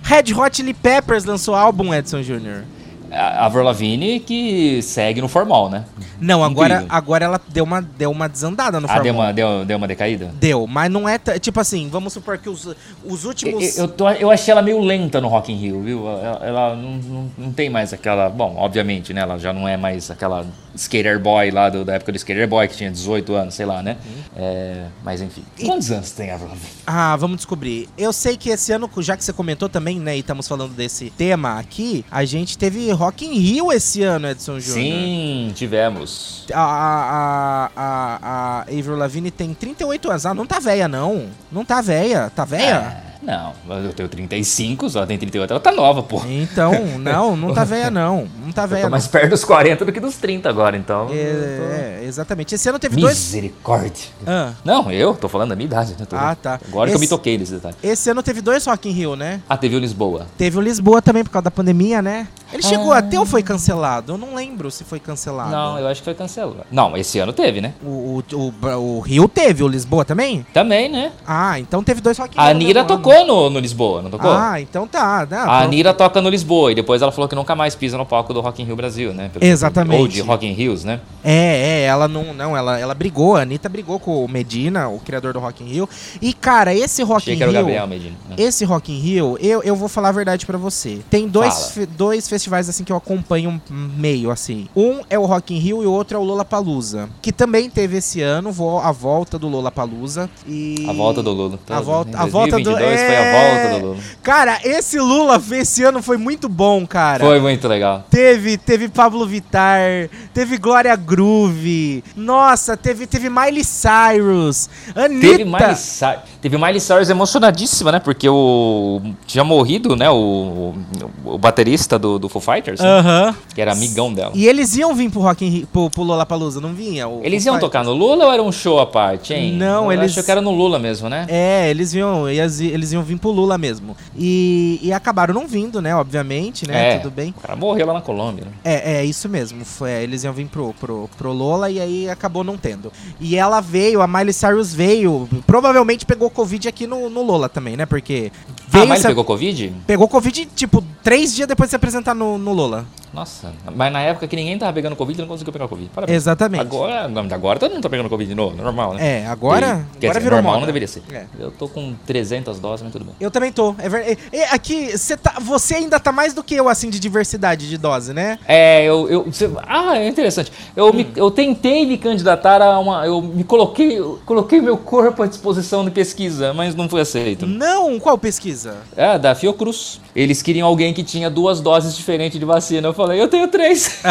Red Hot Chili Peppers lançou álbum, Edson Júnior. A Avril Lavigne que segue no formal, né? Não, agora, Incrível. agora ela deu uma, deu uma desandada no Ah, deu formal. uma, deu, deu uma decaída? Deu, mas não é. Tipo assim, vamos supor que os, os Eu, últimos. eu, tô- eu achei ela meio lenta no Rock in Rio, viu? Ela, ela não, não, não tem mais aquela... Bom, obviamente, né? Ela já não é mais aquela skater boy lá do- da época do skater boy, que tinha 18 anos, sei lá, né? É, mas enfim. Quantos anos tem a Avril Lavigne? Ah, vamos descobrir. Eu sei que esse ano, já que você comentou também, né, e estamos falando desse tema aqui, a gente teve Rock in Rio esse ano, Edson Júnior. Sim, tivemos. A, a, a, a Avril Lavigne tem 38 anos. Ah, não tá velha, não. Não tá velha. Tá velha? É, não, eu tenho 35, só tem 38, ela tá nova, pô. Então, não, não tá velha, não. Não tá velha, tô não. mais perto dos 40 do que dos 30 agora, então. É, é, exatamente. Esse ano teve dois. Misericórdia. Ah, Não, eu tô falando da minha idade, né? Tô- Ah, tá. Agora que eu me Esse- toquei nesse detalhe. esse ano teve dois Rock in Rio, né? Ah, teve o Lisboa. Teve o Lisboa também por causa da pandemia, né? Ele chegou Ah. até ou foi cancelado? Eu não lembro se foi cancelado. Não, eu acho que foi cancelado. Não, esse ano teve, né? O, o, o, o Rio teve, o Lisboa também? Também, né? Ah, então teve dois Rock in A Rio no Anira mesmo ano. Tocou no, no Lisboa, não tocou? Ah, então tá. né? A Anira toca no Lisboa e depois ela falou que nunca mais pisa no palco do Rock in Rio Brasil, né? Pelo- Exatamente. Ou de Rock in Rios, né? É, é, ela não, não, ela, ela brigou, a Anitta brigou com o Medina, o criador do Rock in Rio. E, cara, esse Rock Achei in que era o Rio... Gabriel Medina. né? Esse Rock in Rio, eu, eu vou falar a verdade pra você. Tem dois, fe- dois festivais assim que eu acompanho meio assim. Um é o Rock in Rio e o outro é o Lollapalooza, que também teve esse ano a volta do Lollapalooza e A volta do Lula. A volta- Em a volta do- 2022 foi a é. volta do Lula. Cara, esse Lula esse ano foi muito bom, cara. Foi muito legal. Teve, teve Pablo Vittar, teve Glória Groove. Nossa, teve, teve Miley Cyrus, Anitta. Teve Miley, Cyrus, teve Miley Cyrus emocionadíssima, né? Porque o tinha morrido, né? O, o baterista do, do Foo Fighters, né? Aham. que era amigão dela. E eles iam vir pro Rock in Rio, pro, pro Lollapalooza, não vinha? O- Eles iam tocar no Lula ou era um show à parte, hein? Não, Eu eles- Acho que era no Lula mesmo, né? É, eles iam, eles, eles iam vir pro Lula mesmo. E, e acabaram não vindo, né? Obviamente, né? É, Tudo bem. O cara morreu lá na Colômbia. né? É, é isso mesmo. Foi, é, eles iam vir pro, pro, pro Lola e aí acabou não tendo. E ela veio, a Miley Cyrus veio. Provavelmente pegou Covid aqui no, no Lola também, né? Porque Ah, veio. mas se- ele pegou Covid? pegou Covid, tipo, três dias depois de se apresentar no, no Lola. Nossa, mas na época que ninguém tava pegando Covid, não conseguiu pegar Covid. Parabéns. Exatamente. Agora, agora todo mundo tá pegando Covid de novo, normal, né? É, agora, E- agora quer dizer, virou normal moda. não deveria ser. É. Eu tô com 300 doses, mas tudo bem. Eu também tô. É ver... é, é, aqui, cê tá, você ainda tá mais do que eu, assim, de diversidade de dose, né? É, eu. eu cê- ah, é interessante. Eu, me- eu tentei me candidatar a uma. Eu me coloquei. eu coloquei meu corpo à disposição de pesquisa, mas não foi aceito. Não, qual pesquisa? É, da Fiocruz. Eles queriam alguém que tinha duas doses diferentes de vacina. Eu falei, eu tenho três.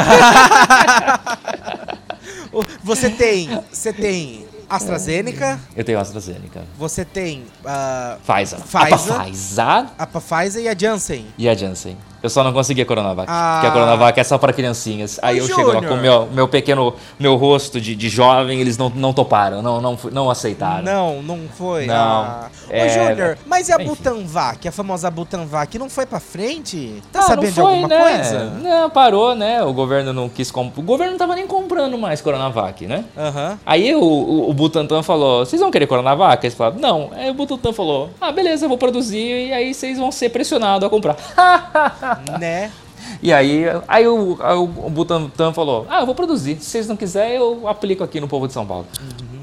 Você tem, você tem AstraZeneca, eu tenho AstraZeneca. você tem ah, Pfizer. Pfizer. A Pfizer a Pfizer e a Janssen. e a Janssen. Eu só não consegui a Coronavac. Ah. Porque a Coronavac é só para criancinhas. Aí eu chego lá Júnior. com o meu, meu pequeno meu rosto de, de jovem, eles não, não toparam, não, não, não aceitaram. Não, não foi. Não. Ah. É, Ô, Júnior, mas e a enfim. Butanvac, a famosa Butanvac, não foi pra frente? Tá Ah, sabendo não de foi, alguma né? coisa? Não, parou, né? O governo não quis comprar. O governo não tava nem comprando mais Coronavac, né? Aham. Aí o, o, o Butantan falou: vocês vão querer Coronavac? Eles falaram: não. Aí o Butantan falou: ah, beleza, eu vou produzir e aí vocês vão ser pressionados a comprar. né? E aí, aí o, aí o Butantan falou: Ah, eu vou produzir. Se vocês não quiserem, eu aplico aqui no povo de São Paulo.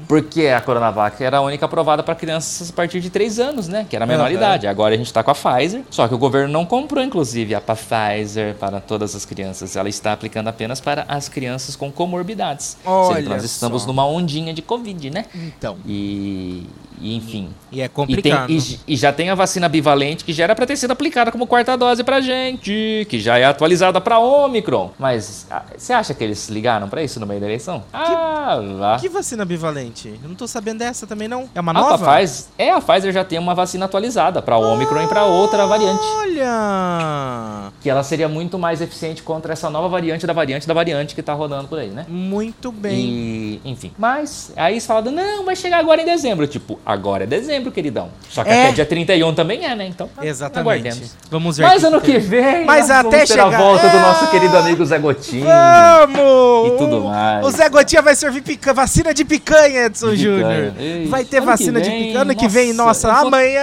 Porque a Coronavac era a única aprovada para crianças a partir de 3 anos, né? Que era a menor Aham. idade. Agora a gente está com a Pfizer. Só que o governo não comprou, inclusive, a Pfizer para todas as crianças. Ela está aplicando apenas para as crianças com comorbidades. Olha que nós estamos só. numa ondinha de Covid, né? Então. E, e enfim. E é E, tem- complicado. e- e já tem a vacina bivalente que já era para ter sido aplicada como quarta dose pra gente, que já é atualizada pra Omicron. Mas ah, você acha que eles ligaram pra isso no meio da eleição? Ah, lá. Que vacina bivalente? Eu não tô sabendo dessa também, não. É uma A nova? Pfizer, é, a Pfizer já tem uma vacina atualizada pra Omicron e pra outra variante. Olha! Que ela seria muito mais eficiente contra essa nova variante da variante da variante que tá rodando por aí, né? Muito bem. E, enfim. Mas aí eles falam, não, vai chegar agora em dezembro. Tipo, agora é dezembro, queridão. Só que É. até dia 31 também é, né? Então, Exatamente. aguardemos. Vamos ver. Mas ano que vem, Mas nós até vamos ter a chegar- volta do É. nosso querido amigo Zé Gotinho. Vamos! E tudo mais. O Zé Gotinha vai servir vacina de picanha, Edson De. Júnior. Vai ter Ano que vacina de vem, picanha. Ano que vem, nossa, vou- amanhã.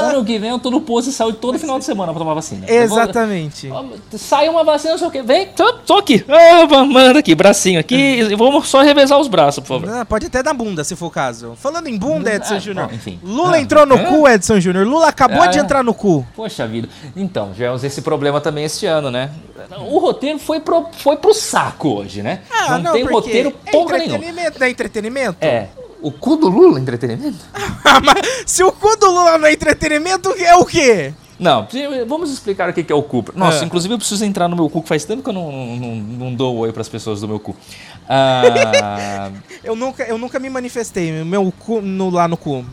Ano que vem eu tô no posto de saúde todo final de semana pra tomar vacina. Vou- Exatamente. Exatamente. Sai uma vacina, não sei o quê. Vem, tô, tô aqui. Ah, manda aqui, bracinho aqui. E vamos só revezar os braços, por favor. Ah, pode até dar bunda, se for o caso. Falando em bunda, Edson Ah, Júnior. Lula Ah, entrou no ah. cu, Edson Júnior. Lula acabou Ah, de é. entrar no cu. Poxa vida. Então, tivemos esse problema também este ano, né? O roteiro foi pro, foi pro saco hoje, né? não, tem porque roteiro é porra nenhuma. entretenimento, não é entretenimento? É. O cu do Lula, entretenimento? Ah, mas se o cu do Lula não é entretenimento, é o quê? Não, vamos explicar o que é o cu. Nossa, Ah. inclusive eu preciso entrar no meu cu, que faz tempo que eu não, não, não dou oi pras pessoas do meu cu. Ah, Eu nunca, eu nunca me manifestei, meu cu no, lá no cu.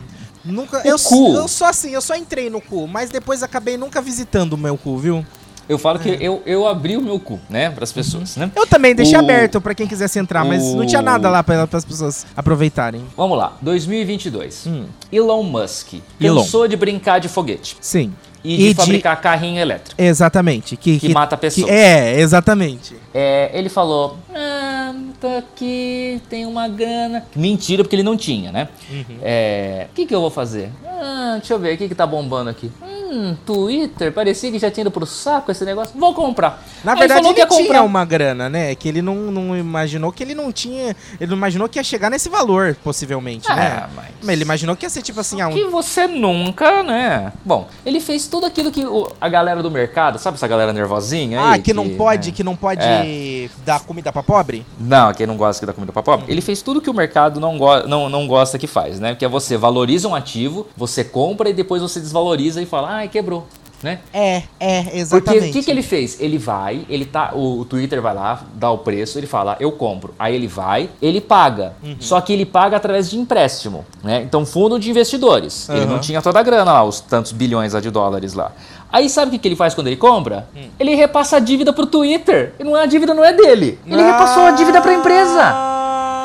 Nunca, O eu, cu? eu só assim, eu só entrei no cu, mas depois acabei nunca visitando o meu cu, viu? Eu falo que eu, eu abri o meu cu, né, pras pessoas, né? Eu também deixei O- aberto pra quem quisesse entrar, mas não tinha o- nada lá para as pessoas aproveitarem. Vamos lá, 2022. Hum. Elon Musk Elon. cansou de brincar de foguete Sim. E, de fabricar carrinho elétrico. Exatamente. Que, Que mata pessoas. é, exatamente. É, ele falou: Ah, tô aqui, tem uma grana. Mentira, porque ele não tinha, né? Uhum. É, o que, que eu vou fazer? Ah, deixa eu ver, o que, que tá bombando aqui? Hum, Twitter, parecia que já tinha ido pro saco esse negócio. Vou comprar. Na Aí verdade, ele que ia tinha comprar. uma grana, né? Que ele não, não imaginou que ele não tinha. Ele não imaginou que ia chegar nesse valor, possivelmente, É, né? mas- Mas ele imaginou que ia ser tipo assim, ah, um- Que você nunca, né? Bom, ele fez tudo aquilo que o- a galera do mercado, sabe essa galera nervosinha Ah, aí? que, não pode, né? que não pode É. dar comida pra pobre? Não, quem não gosta que dá comida pra pobre. Ele fez tudo que o mercado não, go não, não gosta que faz, né? Que é você valoriza um ativo, você compra e depois você desvaloriza e fala, ai, quebrou, né? É, é, Porque exatamente. o que, que ele fez? Ele vai, ele tá. O, o Twitter vai lá, dá o preço, ele fala, eu compro. Aí ele vai, ele paga. Uhum. Só que ele paga através de empréstimo, né? Então, fundo de investidores. Ele Aham. não tinha toda a grana lá, os tantos bilhões de dólares lá. Aí sabe o que, que ele faz quando ele compra? Hum. Ele repassa a dívida pro Twitter. E não é a dívida não é dele. Ele repassou a dívida pra empresa.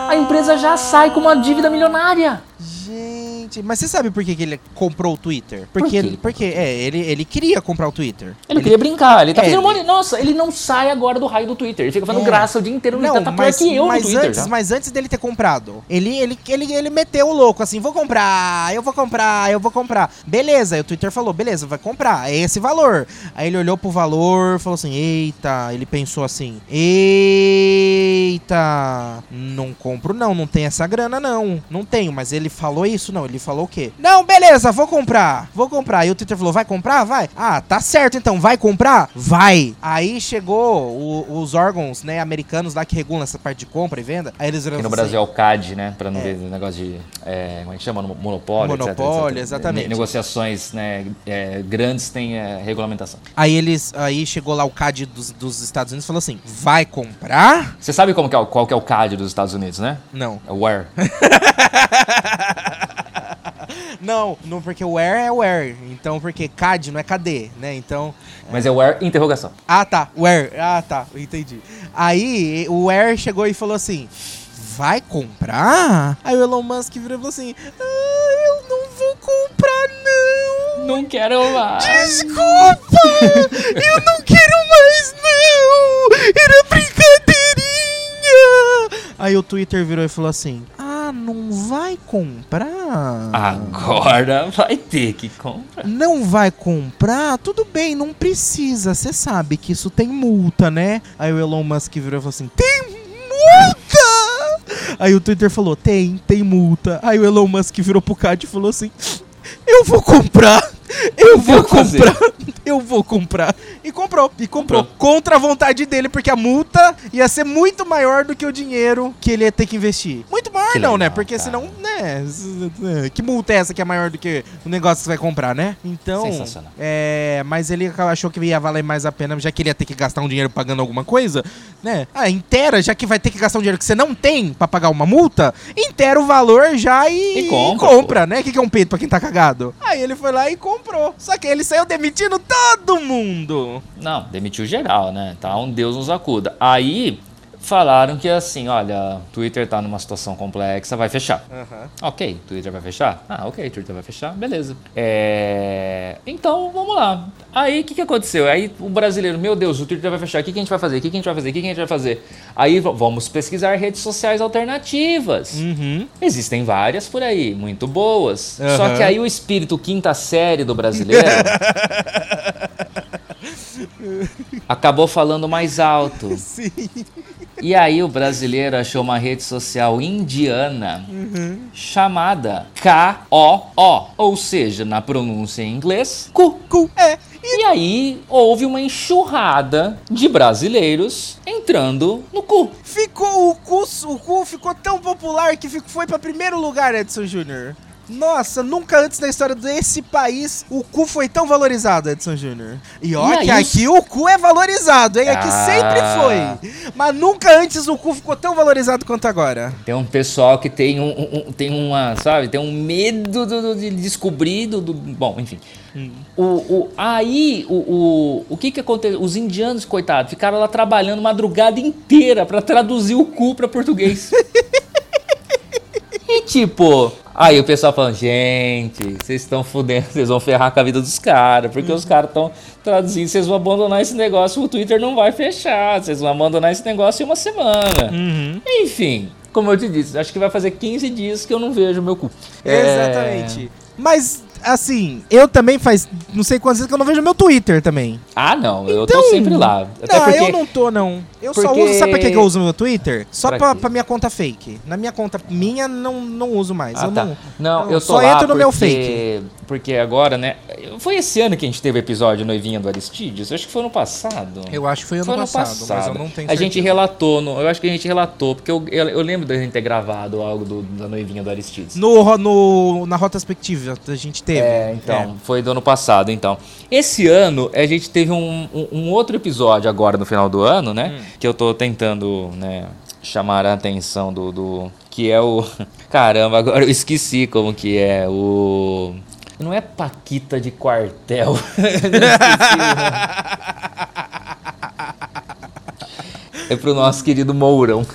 A empresa já sai com uma dívida milionária. Gente, mas você sabe por que, que ele comprou o Twitter? Porque, ele, porque é, ele, ele queria comprar o Twitter. Ele, queria brincar, ele tá É, fazendo ele- monte. Nossa, ele não sai agora do raio do Twitter. Ele fica fazendo É. graça o dia inteiro. Não, ele tá pior mas, que eu mas Twitter antes, já. mas antes dele ter comprado, ele, ele, ele, ele meteu o louco assim, vou comprar, eu vou comprar, eu vou comprar. Beleza, aí o Twitter falou, beleza, vai comprar, é esse valor. Aí ele olhou pro valor, falou assim, eita, ele pensou assim, eita, não compro não, não tem essa grana não, não tenho, mas ele falou isso não, ele falou o quê? Não, beleza, vou comprar, vou comprar. Aí o Twitter falou, vai comprar? Vai. Ah, tá certo então, vai comprar? Vai. Aí chegou o- os órgãos, né, americanos lá que regulam essa parte de compra e venda. Aí eles Aqui no assim, Brasil é o CAD, né? Pra não ver negócio de. é, como é que chama? Monopólio, etc, Monopólio, etc. exatamente. Ne- Negociações né, é, grandes têm é, regulamentação. Aí eles, aí chegou lá o CAD dos, dos Estados Unidos e falou assim, vai comprar? Você sabe como que é, qual que é o CAD dos Estados Unidos, né? Não. É o WARE. Não, não porque o where é where, então porque CAD não é cadê, né? Então, Mas é WARE interrogação. ah tá, where, ah tá, entendi. Aí o where chegou e falou assim, vai comprar? Aí o Elon Musk virou e falou assim, ah, eu não vou comprar não. Não quero mais. Desculpa! Eu não quero mais, não! Era brincadeirinha! Aí o Twitter virou e falou assim: Ah, não vai comprar? Agora vai ter que comprar. Não vai comprar? Tudo bem, não precisa. Você sabe que isso tem multa, né? Aí o Elon Musk virou e falou assim: Tem multa! Aí o Twitter falou: Tem, tem multa. Aí o Elon Musk virou pro CAD e falou assim: Eu vou comprar! Eu vou comprar! Eu vou comprar! E comprou, e comprou. Comprou. Contra a vontade dele, porque a multa ia ser muito maior do que o dinheiro que ele ia ter que investir. Muito maior Que não, né? legal, Porque cara. senão, né? Que multa é essa que é maior do que o negócio que você vai comprar, né? Então. Sensacional. É. Mas ele achou que ia valer mais a pena, já que ele ia ter que gastar um dinheiro pagando alguma coisa, né? Ah, inteira, já que vai ter que gastar um dinheiro que você não tem pra pagar uma multa, inteira o valor já e, E compra, compra, né? O que que é um peito pra quem tá cagado? Aí ele foi lá e comprou. Só que ele saiu demitindo todo mundo. Não, demitiu geral, né? Tá, um Deus nos acuda. Aí falaram que assim, olha, Twitter tá numa situação complexa, vai fechar. Ok, Twitter vai fechar? Ah, ok, Twitter vai fechar, beleza. É... Então, vamos lá. Aí, o que, que aconteceu? Aí o brasileiro, meu Deus, o Twitter vai fechar, o que, que a gente vai fazer? O que, que a gente vai fazer? O que, que a gente vai fazer? Aí vamos pesquisar redes sociais alternativas. Uhum. Existem várias por aí, muito boas. Aham. Só que aí o espírito quinta série do brasileiro acabou falando mais alto. Sim. E aí o brasileiro achou uma rede social indiana chamada K-O-O, ou seja, na pronúncia em inglês, cu. Cu. É. E aí houve uma enxurrada de brasileiros entrando no cu. Ficou o cu, o cu ficou tão popular que foi pra primeiro lugar, Edson Júnior. Nossa, nunca antes na história desse país o cu foi tão valorizado, Edson Júnior. E ó, E aí que aqui o cu é valorizado, hein? Aqui Ah. sempre foi. Mas nunca antes o cu ficou tão valorizado quanto agora. Tem um pessoal que tem um, um- tem uma, sabe, tem um medo do- do- de descobrir do, do- bom, enfim. O, o, aí, o, o, o que que aconteceu? Os indianos, coitados, ficaram lá trabalhando madrugada inteira pra traduzir o cu pra português. e tipo, aí o pessoal falando, gente, vocês estão fudendo, vocês vão ferrar com a vida dos caras, porque os caras estão traduzindo, vocês vão abandonar esse negócio, o Twitter não vai fechar, vocês vão abandonar esse negócio em uma semana. Enfim, como eu te disse, acho que vai fazer 15 dias que eu não vejo meu cu. É, Exatamente. Mas, assim, eu também faz não sei quantas vezes que eu não vejo meu Twitter também. Ah, não, eu tô Então- sempre lá. Até não, porque eu não tô, não. Eu só porque- uso, sabe pra que eu uso meu Twitter? Só Pra pra, pra minha conta fake. Na minha conta minha, não, não uso mais. Ah, eu tá. não, Não, eu só entro no meu porque- Porque agora, né? Foi esse ano que a gente teve o episódio Noivinha do Aristides? Eu acho que foi ano passado. Eu acho que foi ano, Foi ano passado, mas eu não tenho A gente certeza. relatou, no- eu acho que a gente relatou, porque eu, eu, eu lembro da gente ter gravado algo do- da Noivinha do Aristides. No, no, na retrospectiva a gente teve. É, então, foi do ano passado, então. Esse ano, a gente teve um, um- um outro episódio agora no final do ano, né? Que eu tô tentando, né, chamar a atenção do, do... Que é o... Caramba, agora eu esqueci como que é o... Não é Paquita de quartel. Esqueci o- é pro nosso querido Mourão.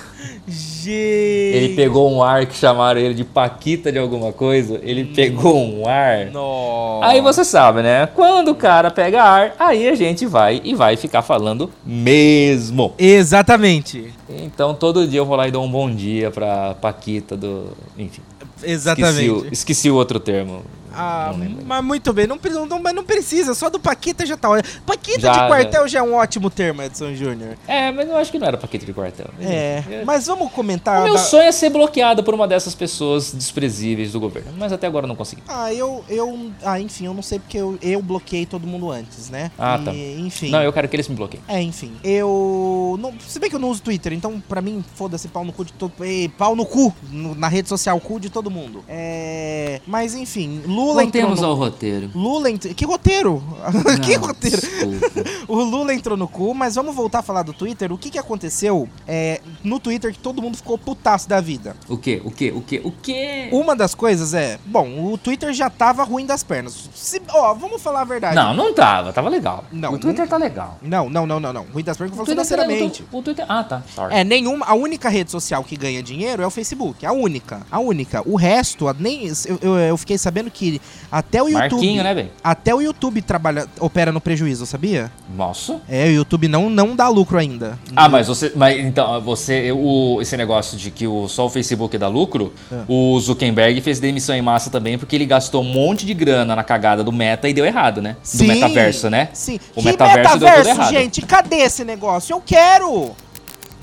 Gente. Ele pegou um ar que chamaram ele de Paquita de alguma coisa. Ele pegou um ar... Nossa. Aí você sabe, né? Quando o cara pega ar, aí a gente vai e vai ficar falando mesmo. Exatamente. Então todo dia eu vou lá e dou um bom dia pra Paquita do. Enfim. Exatamente. Esqueci o, esqueci o outro termo. Ah, mas muito bem, não, não, mas não precisa, só do Paquita já tá. ótimo. Paquita Já, de quartel já. é um ótimo termo, Edson Júnior. É, mas eu acho que não era Paquita de quartel. É, Enfim. mas vamos comentar. O meu da- sonho é ser bloqueado por uma dessas pessoas desprezíveis do governo. Mas até agora eu não consegui. Ah, eu, eu. Ah, enfim, eu não sei porque eu, eu bloqueei todo mundo antes, né? Ah, E, tá. Enfim. Não, eu quero que eles me bloqueiem. É, enfim. Eu. Não, se bem que eu não uso Twitter, então pra mim, foda-se, pau no cu de todo. Ei, pau no cu! no- na rede social, cu de todo mundo. É. Mas enfim, Lula entrou. Voltemos no... ao roteiro. Lula entrou. Que roteiro? que Não, roteiro? desculpa. O Lula entrou no cu, mas vamos voltar a falar do Twitter. O que que aconteceu é, no Twitter que todo mundo ficou putaço da vida? O quê? O quê? O quê? O quê? Uma das coisas é, bom, o Twitter já tava ruim das pernas. Se- Ó, vamos falar a verdade. Não, não tava. Tava legal. Não, o Twitter tá legal. Não, não, não, não, não. Ruim das pernas que eu falo financeiramente. O Twitter... Ah, tá. Sorry. É, nenhuma. A única rede social que ganha dinheiro é o Facebook. A única. A única. O resto, a- nem. Eu, eu, eu fiquei sabendo que até o YouTube. Marquinho, né? Até o YouTube trabalha, opera no prejuízo, sabia? Nossa. É, o YouTube não, não dá lucro ainda. Ah, mas você. Mas então, você. O, esse negócio de que o, só o Facebook dá lucro, É. o Zuckerberg fez demissão em massa também, porque ele gastou um monte de grana na cagada do meta e deu errado, né? Do Sim, metaverso, né? Sim. O que metaverso deu tudo errado. gente? Cadê esse negócio? Eu quero!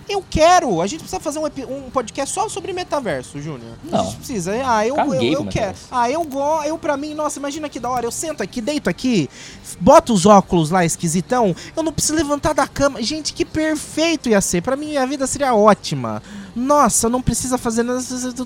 Eu quero! A gente precisa fazer um, um podcast só sobre metaverso, Júnior. A Não. gente precisa. Ah, eu, eu, eu pro quero. Ah, eu gosto. Eu, pra mim, nossa, imagina que da hora. Eu sento aqui, deito aqui, boto os óculos lá esquisitão. Eu não preciso levantar da cama. Gente, que perfeito ia ser. Pra mim, a vida seria ótima. Nossa, não precisa fazer nada,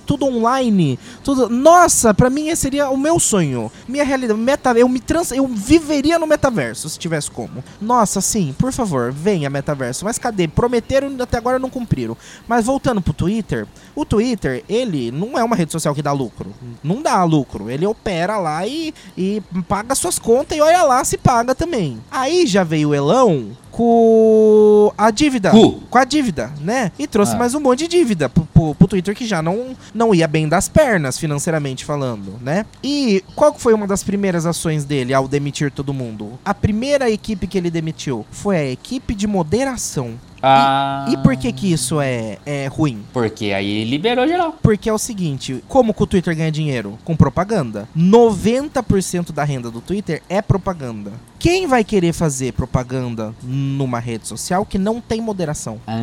tudo online. Tudo. Nossa, pra mim seria o meu sonho. Minha realidade. Meta, eu me trans, eu viveria no metaverso se tivesse como. Nossa, sim, por favor, venha metaverso. Mas cadê? Prometeram e até agora não cumpriram. Mas voltando pro Twitter, o Twitter, ele não é uma rede social que dá lucro. Não dá lucro. Ele opera lá e, e paga suas contas e olha lá se paga também. Aí já veio o Elão com a dívida. Cu. Com a dívida, né? E trouxe Ah. mais um monte de dívida pro, pro, pro Twitter que já não, não ia bem das pernas, financeiramente falando, né? E qual foi uma das primeiras ações dele ao demitir todo mundo? A primeira equipe que ele demitiu foi a equipe de moderação. Ah. E, e por que que isso é, é ruim? Porque aí liberou geral. Porque é o seguinte, como que o Twitter ganha dinheiro? Com propaganda. 90% da renda do Twitter é propaganda. Quem vai querer fazer propaganda numa rede social que não tem moderação? Ah.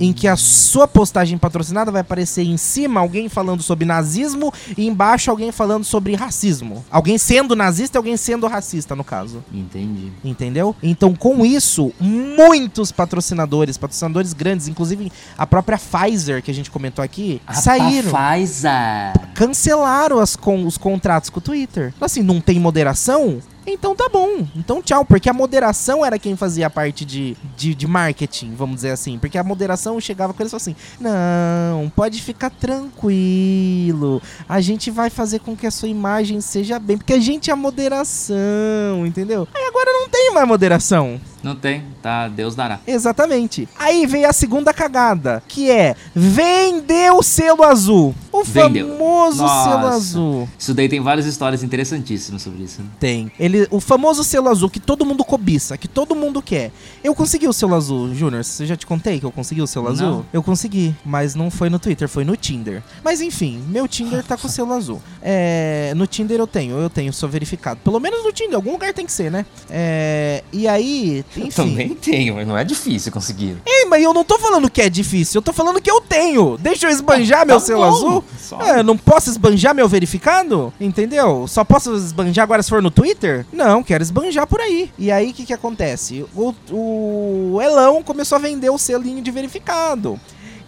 Em que a sua postagem patrocinada vai aparecer em cima alguém falando sobre nazismo e embaixo alguém falando sobre racismo. Alguém sendo nazista e alguém sendo racista, no caso. Entendi. Entendeu? Então, com isso, muitos patrocinadores, patrocinadores grandes, inclusive a própria Pfizer, que a gente comentou aqui, saíram. Pfizer. Cancelaram as con- os contratos com o Twitter. Assim, não tem moderação? Então tá bom. Então tchau. Porque a moderação era quem fazia a parte de, de, de marketing, vamos dizer assim. Porque a moderação chegava com eles e assim: Não, pode ficar tranquilo. A gente vai fazer com que a sua imagem seja bem. Porque a gente é a moderação, entendeu? Aí agora não tem mais moderação. Não tem, tá? Deus dará. Exatamente. Aí veio a segunda cagada, que é vender o selo azul. O Vendeu. famoso Nossa. selo azul. Isso daí tem várias histórias interessantíssimas sobre isso. né? Tem. Ele, o famoso selo azul que todo mundo cobiça, que todo mundo quer. Eu consegui o selo azul, Júnior. Você já te contei que eu consegui o selo Não. azul? Eu consegui, mas não foi no Twitter, foi no Tinder. Mas enfim, meu Tinder tá com o selo azul. É, no Tinder eu tenho, eu tenho, sou verificado. Pelo menos no Tinder, algum lugar tem que ser, né? É, e aí, enfim. Também tenho, mas não é difícil conseguir. Ei, mas eu não tô falando que é difícil, eu tô falando que eu tenho. Deixa eu esbanjar meu Tá selo bom. azul. Só- É, não posso esbanjar meu verificado? Entendeu? Só posso esbanjar agora se for no Twitter? Não, quero esbanjar por aí. E aí, o que que acontece? O, o Elão começou a vender o selinho de verificado.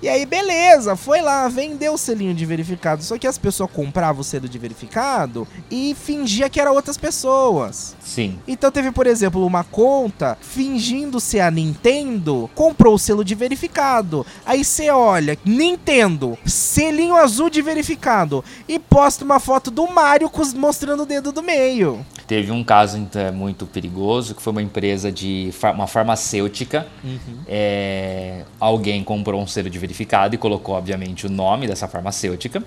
E aí, beleza, foi lá, vendeu o selinho de verificado. Só que as pessoas compravam o selo de verificado e fingia que eram outras pessoas. Sim. Então teve, por exemplo, uma conta fingindo ser a Nintendo, comprou o selo de verificado. Aí você olha, Nintendo, selinho azul de verificado, e posta uma foto do Mario mostrando o dedo do meio. Teve um caso então, é, muito perigoso que foi uma empresa de far- uma farmacêutica. É, alguém comprou um selo de verificado e colocou, obviamente, o nome dessa farmacêutica.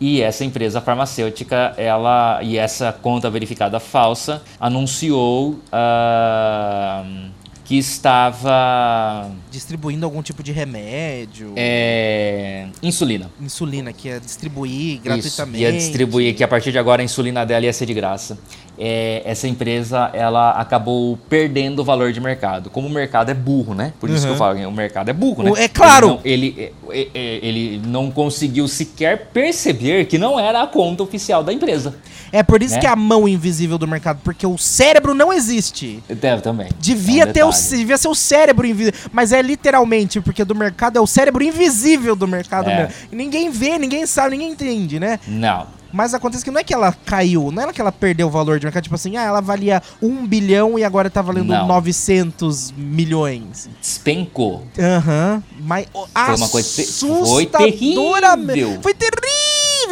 E essa empresa farmacêutica, ela e essa conta verificada falsa anunciou ah, que estava Distribuindo algum tipo de remédio, é, insulina. insulina, que ia distribuir Isso, gratuitamente. ia distribuir que a partir de agora a insulina dela ia ser de graça. É, essa empresa ela acabou perdendo o valor de mercado. Como o mercado é burro, né? Por isso que eu Uhum. falo, o mercado é burro, né? É claro! Ele não, ele, é, é, ele não conseguiu sequer perceber que não era a conta oficial da empresa. É por isso né? que é a mão invisível do mercado, porque o cérebro não existe. Deve também. Devia É um ter o, devia ser o cérebro invisível, mas é literalmente porque do mercado é o cérebro invisível do mercado É. mesmo. E ninguém vê, ninguém sabe, ninguém entende, né? Não. Mas acontece que não é que ela caiu, não é que ela perdeu o valor de mercado, tipo assim, ah, ela valia um bilhão e agora tá valendo Não. 900 milhões. Despencou. Aham. Mas Foi uma coisa foi terrível. Foi terrível,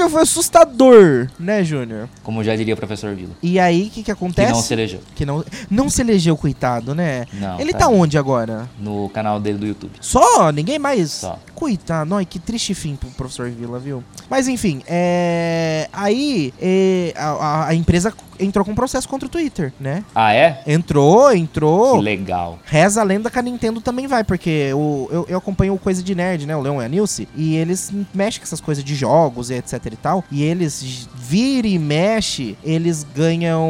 foi assustador, né, Júnior? Como já diria o professor Vila. E aí, o que que Que acontece? não se elegeu. Que não, não se elegeu, coitado, né? Não, Ele tá tadinho. onde agora? No canal dele do YouTube. Só? Ninguém mais? Só. Coitado, ai, que triste fim pro professor Vila, viu? Mas enfim, é... aí é, a, a- empresa entrou com processo contra o Twitter, né? Ah, é? Entrou, entrou. Que legal. Reza a lenda que a Nintendo também vai, porque o, eu, eu acompanho o Coisa de Nerd, né? O Leon e a Nilce, e eles mexem com essas coisas de jogos e etc e tal. E eles vira e mexe, eles ganham.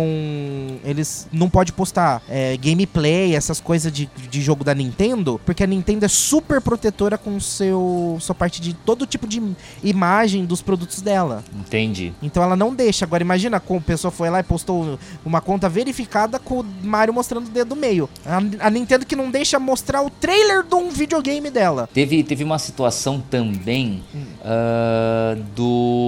Eles não pode postar é, gameplay, essas coisas de, de jogo da Nintendo, porque a Nintendo é super protetora com seu sua parte de todo tipo de imagem dos produtos dela. Entendi. Então ela não deixa. Agora imagina como a pessoa foi lá e postou uma conta verificada com o Mario mostrando o dedo do meio. A, a Nintendo que não deixa mostrar o trailer de um videogame dela. Teve, teve uma situação também ah, do.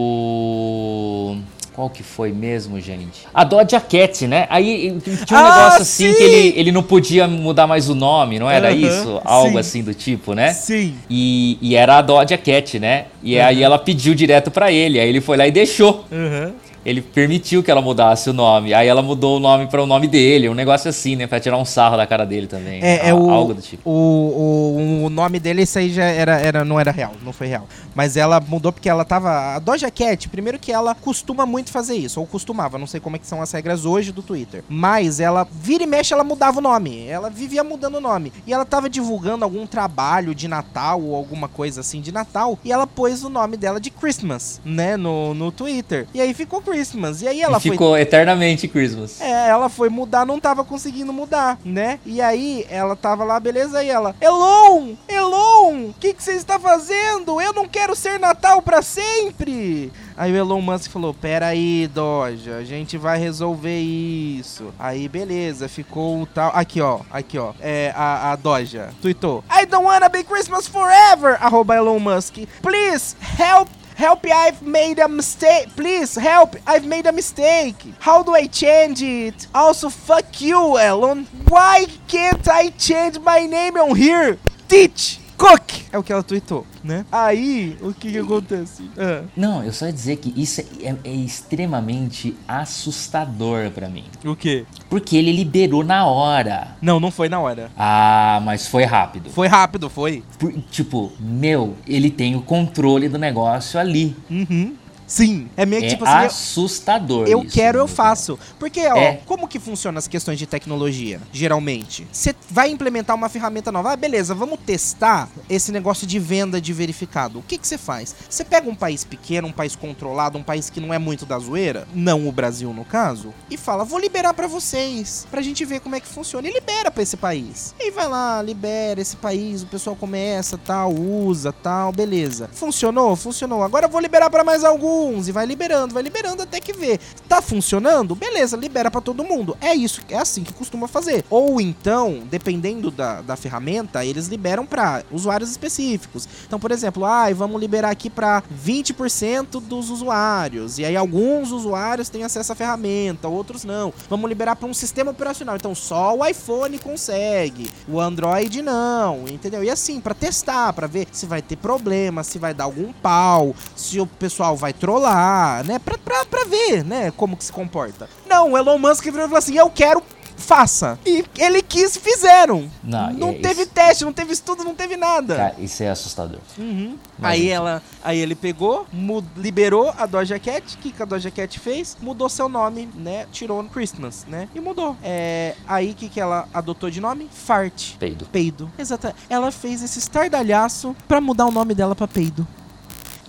Qual que foi mesmo, gente? A Doja Cat, né? Aí tinha um Ah, negócio assim sim! que ele, ele não podia mudar mais o nome, não era isso? Algo sim. assim do tipo, né? Sim. E, e era a Doja Cat, né? E aí ela pediu direto pra ele, aí ele foi lá e deixou. Uhum. Ele permitiu que ela mudasse o nome. Aí ela mudou o nome para o nome dele, um negócio assim, né? Pra tirar um sarro da cara dele também. É, é o, algo do tipo. O, o, o nome dele, isso aí já era, era, não era real, não foi real. Mas ela mudou porque ela tava. A Doja Cat, primeiro que ela costuma muito fazer isso, ou costumava, não sei como é que são as regras hoje do Twitter. Mas ela, vira e mexe, ela mudava o nome. Ela vivia mudando o nome. E ela tava divulgando algum trabalho de Natal ou alguma coisa assim de Natal. E ela pôs o nome dela de Christmas, né? No, no Twitter. E aí ficou Christmas. E aí ela e ficou foi... eternamente Christmas. É, ela foi mudar, não tava conseguindo mudar, né? E aí ela tava lá, beleza, e ela, Elon! Elon! O que você está fazendo? Eu não quero ser Natal para sempre! Aí o Elon Musk falou: Pera aí, Doja, a gente vai resolver isso. Aí, beleza, ficou o tal. Aqui, ó, aqui, ó. É a, a Doja tweetou: I don't wanna be Christmas forever! Arroba Elon Musk. Please help Help, I've made a mistake. Please, help, I've made a mistake. How do I change it? Also, fuck you, Elon. Why can't I change my name on here? Teach! Cook! É o que ela tweetou, né? Aí, o que que acontece? Ah. Não, eu só ia dizer que isso é, é, é extremamente assustador para mim. O quê? Porque ele liberou na hora. Não, não foi na hora. Ah, mas foi rápido. Foi rápido, foi. Por, tipo, meu, ele tem o controle do negócio ali. Uhum. Sim, é meio que é tipo assim. assustador. Eu isso, quero, eu faço. Porque, ó, é. como que funciona as questões de tecnologia, geralmente? Você vai implementar uma ferramenta nova. Ah, beleza, vamos testar esse negócio de venda de verificado. O que que você faz? Você pega um país pequeno, um país controlado, um país que não é muito da zoeira, não o Brasil no caso, e fala: vou liberar para vocês, pra gente ver como é que funciona. E libera pra esse país. E vai lá, libera esse país, o pessoal começa, tal, usa, tal, beleza. Funcionou? Funcionou. Agora eu vou liberar para mais algum alguns e vai liberando, vai liberando até que vê. Tá funcionando? Beleza, libera para todo mundo. É isso, é assim que costuma fazer. Ou então, dependendo da, da ferramenta, eles liberam para usuários específicos. Então, por exemplo, ah, vamos liberar aqui para 20% dos usuários. E aí alguns usuários têm acesso à ferramenta, outros não. Vamos liberar para um sistema operacional. Então, só o iPhone consegue, o Android não, entendeu? E assim, para testar, para ver se vai ter problema, se vai dar algum pau, se o pessoal vai controlar, né? Pra, pra, pra ver, né? Como que se comporta. Não, o Elon Musk virou e falou assim: eu quero faça. E ele quis fizeram. Não, não é, teve isso... teste, não teve estudo, não teve nada. Cara, isso é assustador. Uhum. Aí ela, aí ele pegou, mud, liberou a Doja Cat. O que, que a Doja Cat fez? Mudou seu nome, né? Tirou Christmas, né? E mudou. É, aí o que, que ela adotou de nome? Fart. Peido. Peido. Exato. Ela fez esse estardalhaço pra mudar o nome dela pra Peido.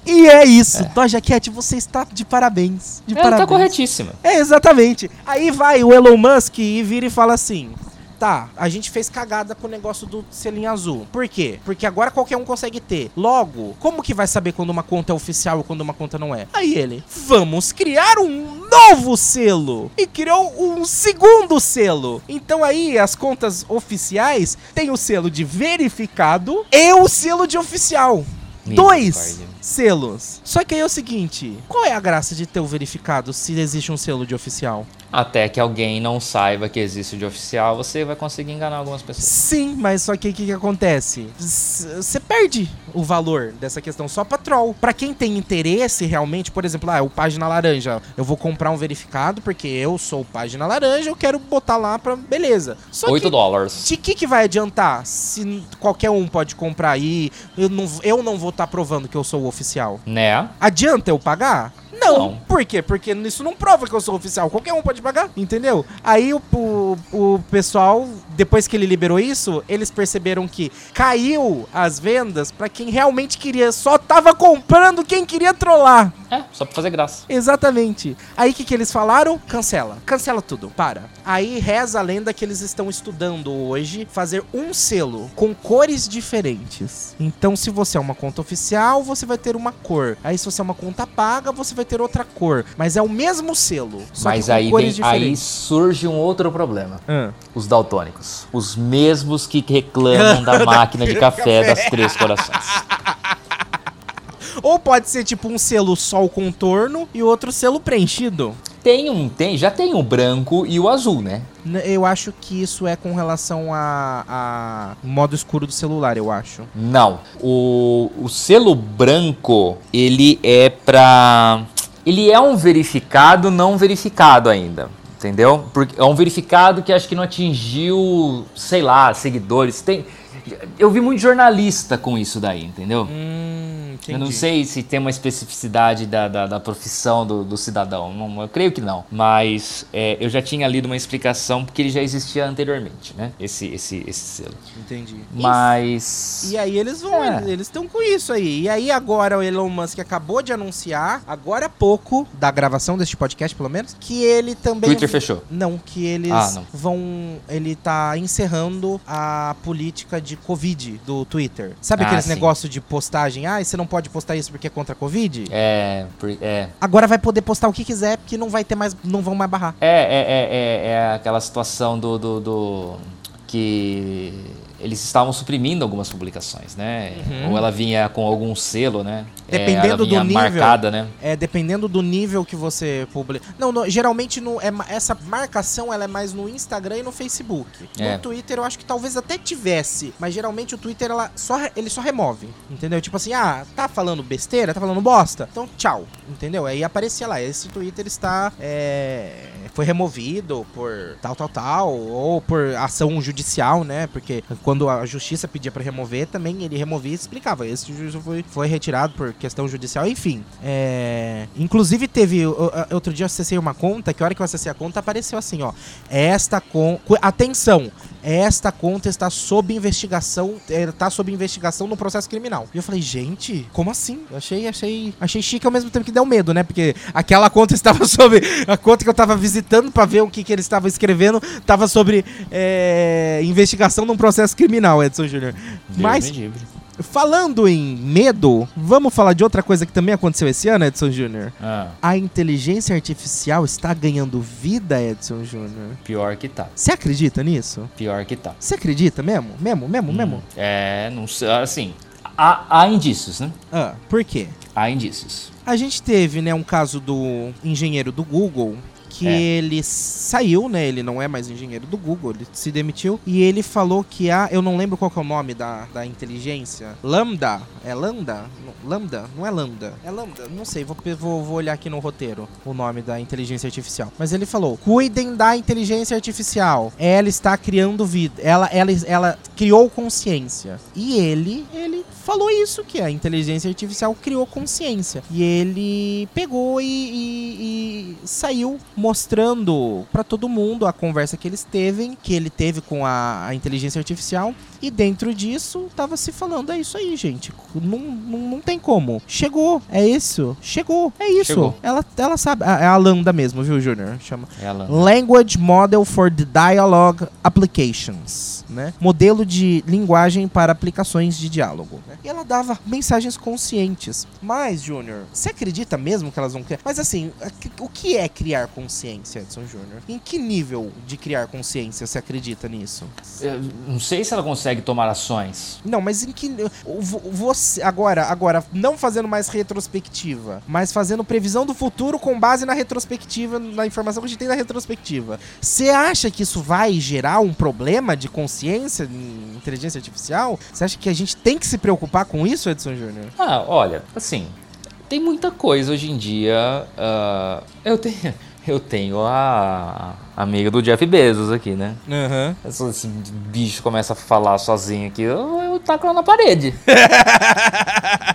E é isso. É. Doja Cat, você está de parabéns. De Ela parabéns. tá corretíssima. É, exatamente. Aí vai o Elon Musk e vira e fala assim: tá, a gente fez cagada com o negócio do selinho azul. Por quê? Porque agora qualquer um consegue ter. Logo, como que vai saber quando uma conta é oficial e quando uma conta não é? Aí ele, vamos criar um novo selo. E criou um segundo selo. Então aí as contas oficiais têm o selo de verificado e o selo de oficial. Dois selos. Só que aí é o seguinte: qual é a graça de ter o verificado se existe um selo de oficial? Até que alguém não saiba que existe de oficial, você vai conseguir enganar algumas pessoas. Sim, mas só que o que, que, acontece? Você perde o valor dessa questão só pra troll. Pra quem tem interesse realmente, por exemplo, ah, o Página Laranja, eu vou comprar um verificado porque eu sou Página Laranja, eu quero botar lá pra. Beleza. Só 8 dólares. De que, que vai adiantar se qualquer um pode comprar aí? Eu não, eu não vou estar tá provando que eu sou o oficial. Né? Adianta eu pagar? Não. não. Por quê? Porque isso não prova que eu sou oficial. Qualquer um pode pagar, entendeu? Aí o, o, o pessoal, depois que ele liberou isso, eles perceberam que caiu as vendas para quem realmente queria. Só tava comprando quem queria trollar. É, só pra fazer graça. Exatamente. Aí o que, que eles falaram? Cancela. Cancela tudo. Para. Aí reza a lenda que eles estão estudando hoje fazer um selo com cores diferentes. Então, se você é uma conta oficial, você vai ter uma cor. Aí, se você é uma conta paga, você vai ter outra cor. Mas é o mesmo selo. Mas aí, vem, aí surge um outro problema. Ah. Os daltônicos. Os mesmos que reclamam da máquina de café das Três Corações. Ou pode ser tipo um selo só o contorno e outro selo preenchido. Tem um, tem, já tem o branco e o azul, né? Eu acho que isso é com relação a, a modo escuro do celular, eu acho. Não. O, o selo branco, ele é pra ele é um verificado não verificado ainda. Entendeu? Porque é um verificado que acho que não atingiu, sei lá, seguidores. Tem, eu vi muito jornalista com isso daí, entendeu? Hum, eu não sei se tem uma especificidade da, da, da profissão do, do cidadão. Não, eu creio que não. Mas é, eu já tinha lido uma explicação porque ele já existia anteriormente, né? Esse, esse, esse selo. Entendi. Mas. E aí eles vão, É. eles estão com isso aí. E aí agora o Elon Musk acabou de anunciar, agora há pouco, da gravação deste podcast pelo menos, que ele também... Twitter fechou. Não, que eles Ah, não. vão. Ele tá encerrando a política de Covid do Twitter. Sabe Ah, aqueles negócios de postagem? Ah, você não pode postar isso porque é contra a Covid? É, é, Agora vai poder postar o que quiser, porque não vai ter mais. Não vão mais barrar. É, é, é, é, é aquela situação do, do, do- que eles estavam suprimindo algumas publicações, né? Ou ela vinha com algum selo, né? É, Uhum. Dependendo ela do nível. marcada, né? É, dependendo do nível que você publica. Não, no- geralmente no, é, essa marcação ela é mais no Instagram e no Facebook. É. No Twitter eu acho que talvez até tivesse, mas geralmente o Twitter ela só, ele só remove. Entendeu? Tipo assim, ah, tá falando besteira, tá falando bosta. Então, tchau. Entendeu? Aí aparecia lá, esse Twitter está. é, foi removido por tal, tal, tal, ou por ação judicial, né? Porque quando a justiça pedia pra remover, também ele removia e explicava. Esse juízo foi, foi retirado por questão judicial, enfim. É, inclusive teve. Outro dia eu acessei uma conta, que a hora que eu acessei a conta apareceu assim, ó. Esta conta. Atenção! Esta conta está sob investigação. Está sob investigação no processo criminal. E eu falei, gente, como assim? Eu achei, achei, achei chique ao mesmo tempo que deu medo, né? Porque aquela conta estava sobre. A conta que eu tava visitando pra ver o que, que ele estava escrevendo estava sobre é, investigação num processo criminal, Edson Júnior. Mas. Falando em medo, vamos falar de outra coisa que também aconteceu esse ano, Edson Júnior? Ah, A inteligência artificial está ganhando vida, Edson Júnior. pior que tá. Você acredita nisso? Pior que tá. Você acredita mesmo? Mesmo, mesmo, mesmo? É, não sei. Assim, há, há indícios, né? Ah, por quê? Há indícios. A gente teve, né, um caso do engenheiro do Google que É. ele saiu, né? Ele não é mais engenheiro do Google, ele se demitiu. E ele falou que a. Eu não lembro qual que é o nome da, da inteligência. Lambda. É Lambda? Não, Lambda? Não é Lambda. É Lambda. Não sei, vou, vou, vou olhar aqui no roteiro o nome da inteligência artificial. Mas ele falou: cuidem da inteligência artificial. Ela está criando vida. Ela, ela, ela criou consciência. E ele, ele falou isso, que a inteligência artificial criou consciência. E ele pegou e, e- e saiu mostrando pra todo mundo a conversa que eles teve, que ele teve com a, a inteligência artificial. E dentro disso, tava se falando, é isso aí, gente. Não, não, não tem como. Chegou, é isso. Chegou, é isso. Chegou. Ela, ela sabe. É a Lambda mesmo, viu, Júnior? Chama. Ela. Language Model for the Dialogue Applications, né? Modelo de linguagem para aplicações de diálogo. né? E ela dava mensagens conscientes. Mas, Júnior, você acredita mesmo que elas vão criar? Mas assim, o que é criar consciência, Edson Júnior? Em que nível de criar consciência você acredita nisso? Eu não sei se ela consegue tomar ações. Não, mas em que você agora, agora não fazendo mais retrospectiva, mas fazendo previsão do futuro com base na retrospectiva, na informação que a gente tem da retrospectiva. Você acha que isso vai gerar um problema de consciência em inteligência artificial? Você acha que a gente tem que se preocupar com isso, Edson Júnior? Ah, olha, assim, tem muita coisa hoje em dia. ah, eu tenho. Eu tenho a, amiga do Jeff Bezos aqui, né? Aham. Esse, bicho começa a falar sozinho aqui, eu, eu taco na parede.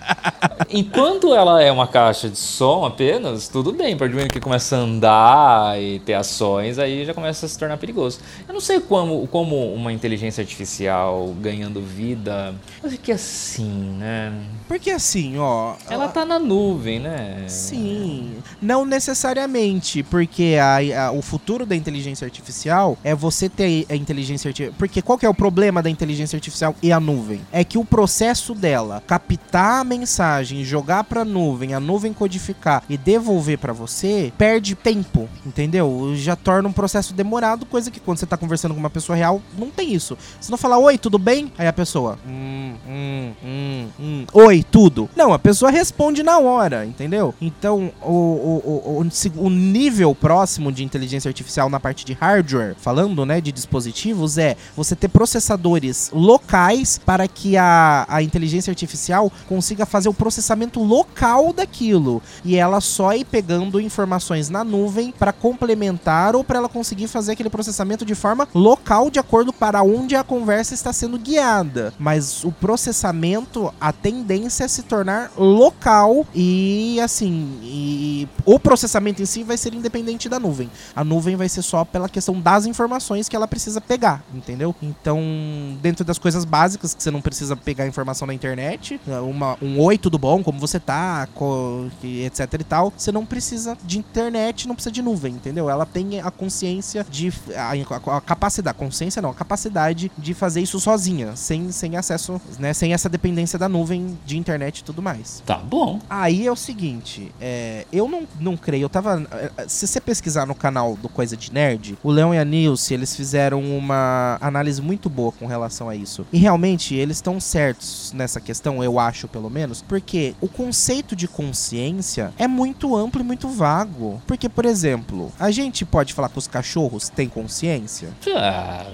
Enquanto ela é uma caixa de som apenas, tudo bem. A partir do momento que começa a andar e ter ações, aí já começa a se tornar perigoso. Eu não sei como, como uma inteligência artificial ganhando vida. Eu acho que assim, né? Porque assim, ó. Ela tá na nuvem, né? Sim, não necessariamente, porque a, a- o futuro da inteligência artificial é você ter a inteligência artificial. Porque qual que é o problema da inteligência artificial e a nuvem? É que o processo dela captar a mensagem, jogar pra nuvem, a nuvem codificar e devolver pra você, perde tempo, entendeu? Já torna um processo demorado, coisa que quando você tá conversando com uma pessoa real, não tem isso. Você não fala, oi, tudo bem? Aí a pessoa, hum, hum, hum, hum, oi, tudo. Não, a pessoa responde na hora, entendeu? Então, o, o, o, o nível próximo de inteligência artificial na parte de hardware, falando, né, de dispositivos, é você ter processadores locais para que a, a inteligência artificial consiga fazer o processamento processamento local daquilo e ela só ir pegando informações na nuvem para complementar ou para ela conseguir fazer aquele processamento de forma local de acordo para onde a conversa está sendo guiada. Mas o processamento, a tendência é se tornar local e assim, e o processamento em si vai ser independente da nuvem. A nuvem vai ser só pela questão das informações que ela precisa pegar, entendeu? Então, dentro das coisas básicas que você não precisa pegar informação na internet, uma, um oi, tudo bom, como você tá, etc e tal, você não precisa de internet, não precisa de nuvem, entendeu? Ela tem a consciência de. a, a capacidade, consciência não, a capacidade de fazer isso sozinha, sem, sem acesso, né? Sem essa dependência da nuvem de internet e tudo mais. Tá bom. Aí é o seguinte, é, eu não, não creio, eu tava. É, se você pesquisar no canal do Coisa de Nerd, o Leão e a Nilce, eles fizeram uma análise muito boa com relação a isso. E realmente, eles estão certos nessa questão, eu acho pelo menos, porque o conceito de consciência é muito amplo e muito vago. Porque, por exemplo, a gente pode falar que os cachorros têm consciência? Ah,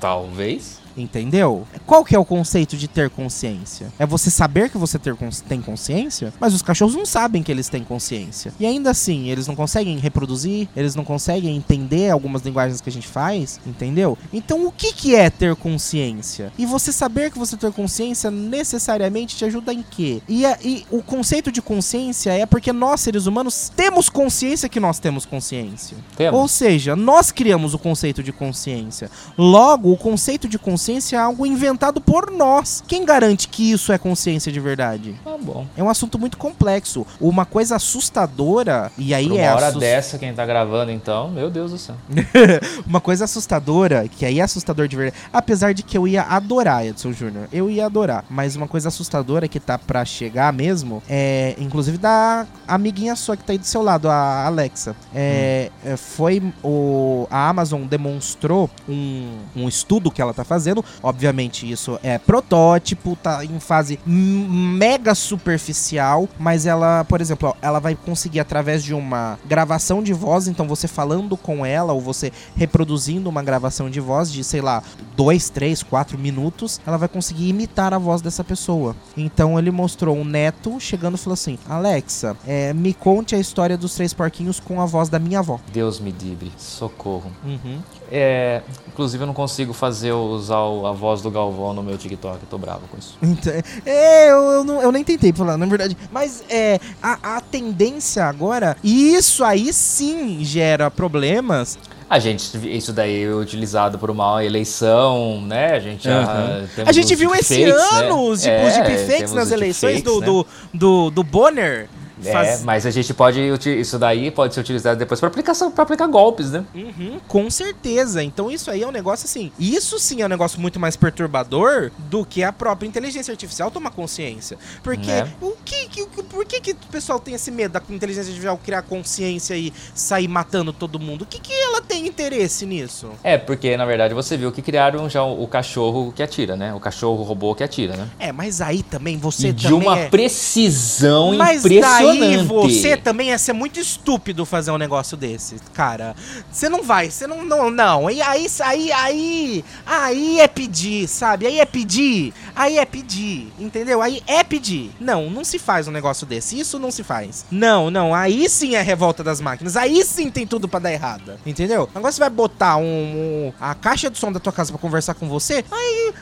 talvez. Entendeu? Qual que é o conceito de ter consciência? É você saber que você ter, tem consciência? Mas os cachorros não sabem que eles têm consciência. E ainda assim, eles não conseguem reproduzir, eles não conseguem entender algumas linguagens que a gente faz, entendeu? Então o que, que é ter consciência? E você saber que você ter consciência necessariamente te ajuda em quê? E, a, e o conceito de consciência é porque nós, seres humanos, temos consciência que nós temos consciência. Temos. Ou seja, nós criamos o conceito de consciência. Logo, o conceito de consciência consciência é algo inventado por nós. Quem garante que isso é consciência de verdade? Tá bom. É um assunto muito complexo. Uma coisa assustadora, e aí Por uma é. hora dessa, quem tá gravando, então, meu Deus do céu. uma coisa assustadora, que aí é assustador de verdade. Apesar de que eu ia adorar, Edson Júnior. Eu ia adorar. Mas uma coisa assustadora que tá pra chegar mesmo é, inclusive, da amiguinha sua que tá aí do seu lado, a Alexa. É, hum. Foi o. A Amazon demonstrou um, um estudo que ela tá fazendo fazendo. Obviamente, isso é protótipo, tá em fase mega superficial, mas ela, por exemplo, ela vai conseguir através de uma gravação de voz, então você falando com ela ou você reproduzindo uma gravação de voz de, sei lá, dois, três, quatro minutos, ela vai conseguir imitar a voz dessa pessoa. Então ele mostrou um neto chegando e falou assim: Alexa, é, me conte a história dos três porquinhos com a voz da minha avó. Deus me livre, socorro. Uhum. É, inclusive eu não consigo fazer usar a voz do Galvão no meu TikTok, eu tô bravo com isso. Então, é, eu, eu, não, eu nem tentei falar, na verdade. Mas é, a, a tendência agora, e isso aí sim gera problemas. A gente, isso daí é utilizado por uma eleição, né? A gente, uhum. a gente viu esse ano né? os, é, os deepfakes nas eleições do, né? do, do, do Bonner. É, Faz... mas a gente pode. Isso daí pode ser utilizado depois para aplicação, para aplicar golpes, né? Uhum, com certeza. Então isso aí é um negócio assim. Isso sim é um negócio muito mais perturbador do que a própria inteligência artificial tomar consciência. Porque é. o que, que, por que, que o pessoal tem esse medo da inteligência artificial criar consciência e sair matando todo mundo? O que, que ela tem interesse nisso? É, porque na verdade você viu que criaram já o, o cachorro que atira, né? O cachorro robô que atira, né? É, mas aí também você e de uma é... precisão mas impressionante aí você também ia ser muito estúpido fazer um negócio desse, cara. Você não vai, você não, não, não. E aí, aí, aí, aí é pedir, sabe? Aí é pedir, aí é pedir, entendeu? Aí é pedir. Não, não se faz um negócio desse. Isso não se faz. Não, não. Aí sim é revolta das máquinas. Aí sim tem tudo para dar errado, entendeu? Agora você vai botar um, um, a caixa de som da tua casa para conversar com você, aí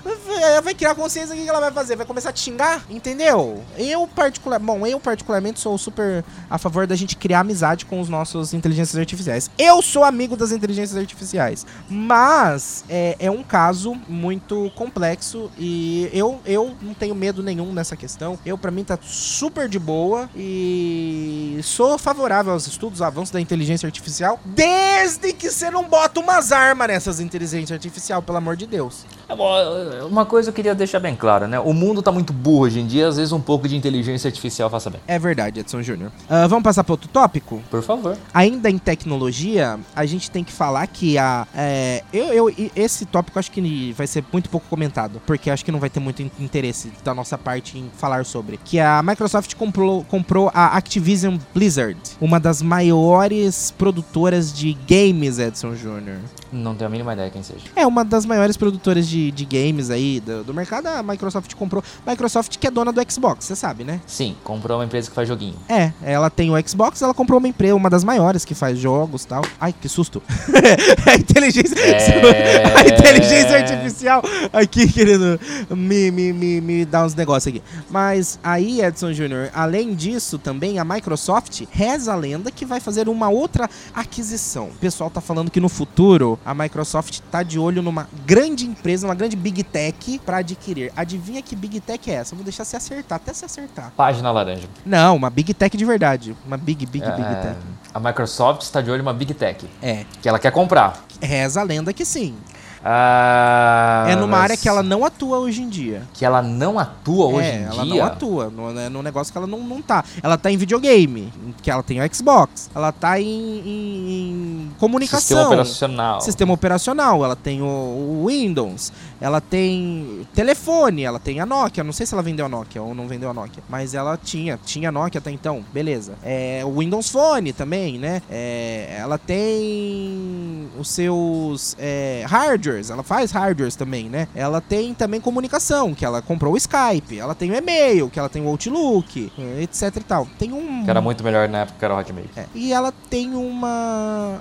vai criar consciência o que ela vai fazer, vai começar a te xingar, entendeu? Eu particular, bom, eu particularmente sou super a favor da gente criar amizade com os nossos inteligências artificiais. Eu sou amigo das inteligências artificiais, mas é, é um caso muito complexo e eu, eu não tenho medo nenhum nessa questão. Eu, para mim, tá super de boa e sou favorável aos estudos, avanços da inteligência artificial, desde que você não bota umas armas nessas inteligências artificiais, pelo amor de Deus. É uma coisa eu queria deixar bem clara, né? O mundo tá muito burro hoje em dia, às vezes um pouco de inteligência artificial faça bem. É verdade, Edson Júnior. Uh, vamos passar para outro tópico? Por favor. Ainda em tecnologia, a gente tem que falar que a. É, eu, eu, esse tópico acho que vai ser muito pouco comentado, porque acho que não vai ter muito interesse da nossa parte em falar sobre. Que a Microsoft comprou, comprou a Activision Blizzard, uma das maiores produtoras de games, Edson Júnior. Não tenho a mínima ideia quem seja. É uma das maiores produtoras de, de games aí, do, do mercado, a Microsoft comprou. Microsoft que é dona do Xbox, você sabe, né? Sim, comprou uma empresa que faz joguinho. É, ela tem o Xbox, ela comprou uma empresa, uma das maiores que faz jogos e tal. Ai, que susto. a inteligência. É. A inteligência artificial aqui querendo me, me, me, me dar uns negócios aqui. Mas aí, Edson Júnior, além disso, também a Microsoft reza a lenda que vai fazer uma outra aquisição. O pessoal tá falando que no futuro a Microsoft tá de olho numa grande empresa, uma grande Big Tech pra adquirir. Adivinha que Big Tech é essa? Vou deixar se acertar, até se acertar. Página laranja. Não, uma Big Tech de verdade. Uma Big, Big, Big É, Tech. a Microsoft está de olho em uma Big Tech, É, que ela quer comprar. reza a lenda que sim. Ah, é numa mas área que ela não atua hoje em dia. que ela não atua hoje é, em ela dia. não atua no, né, no negócio que ela não, não tá. Ela tá em videogame, que ela tem o Xbox. Ela tá em, em- em comunicação. Sistema operacional. Sistema operacional, ela tem o, o Windows, ela tem telefone, ela tem a Nokia. Não sei se ela vendeu a Nokia ou não vendeu a Nokia, mas ela tinha, tinha a Nokia até então, beleza. É, o Windows Phone também, né? É, ela tem os seus é, hardwares, ela faz hardwares também, né? Ela tem também comunicação, que ela comprou o Skype, ela tem o e-mail, que ela tem o Outlook, etc e tal. Tem um Que era muito melhor na época que era o Hotmail. é, E ela tem uma,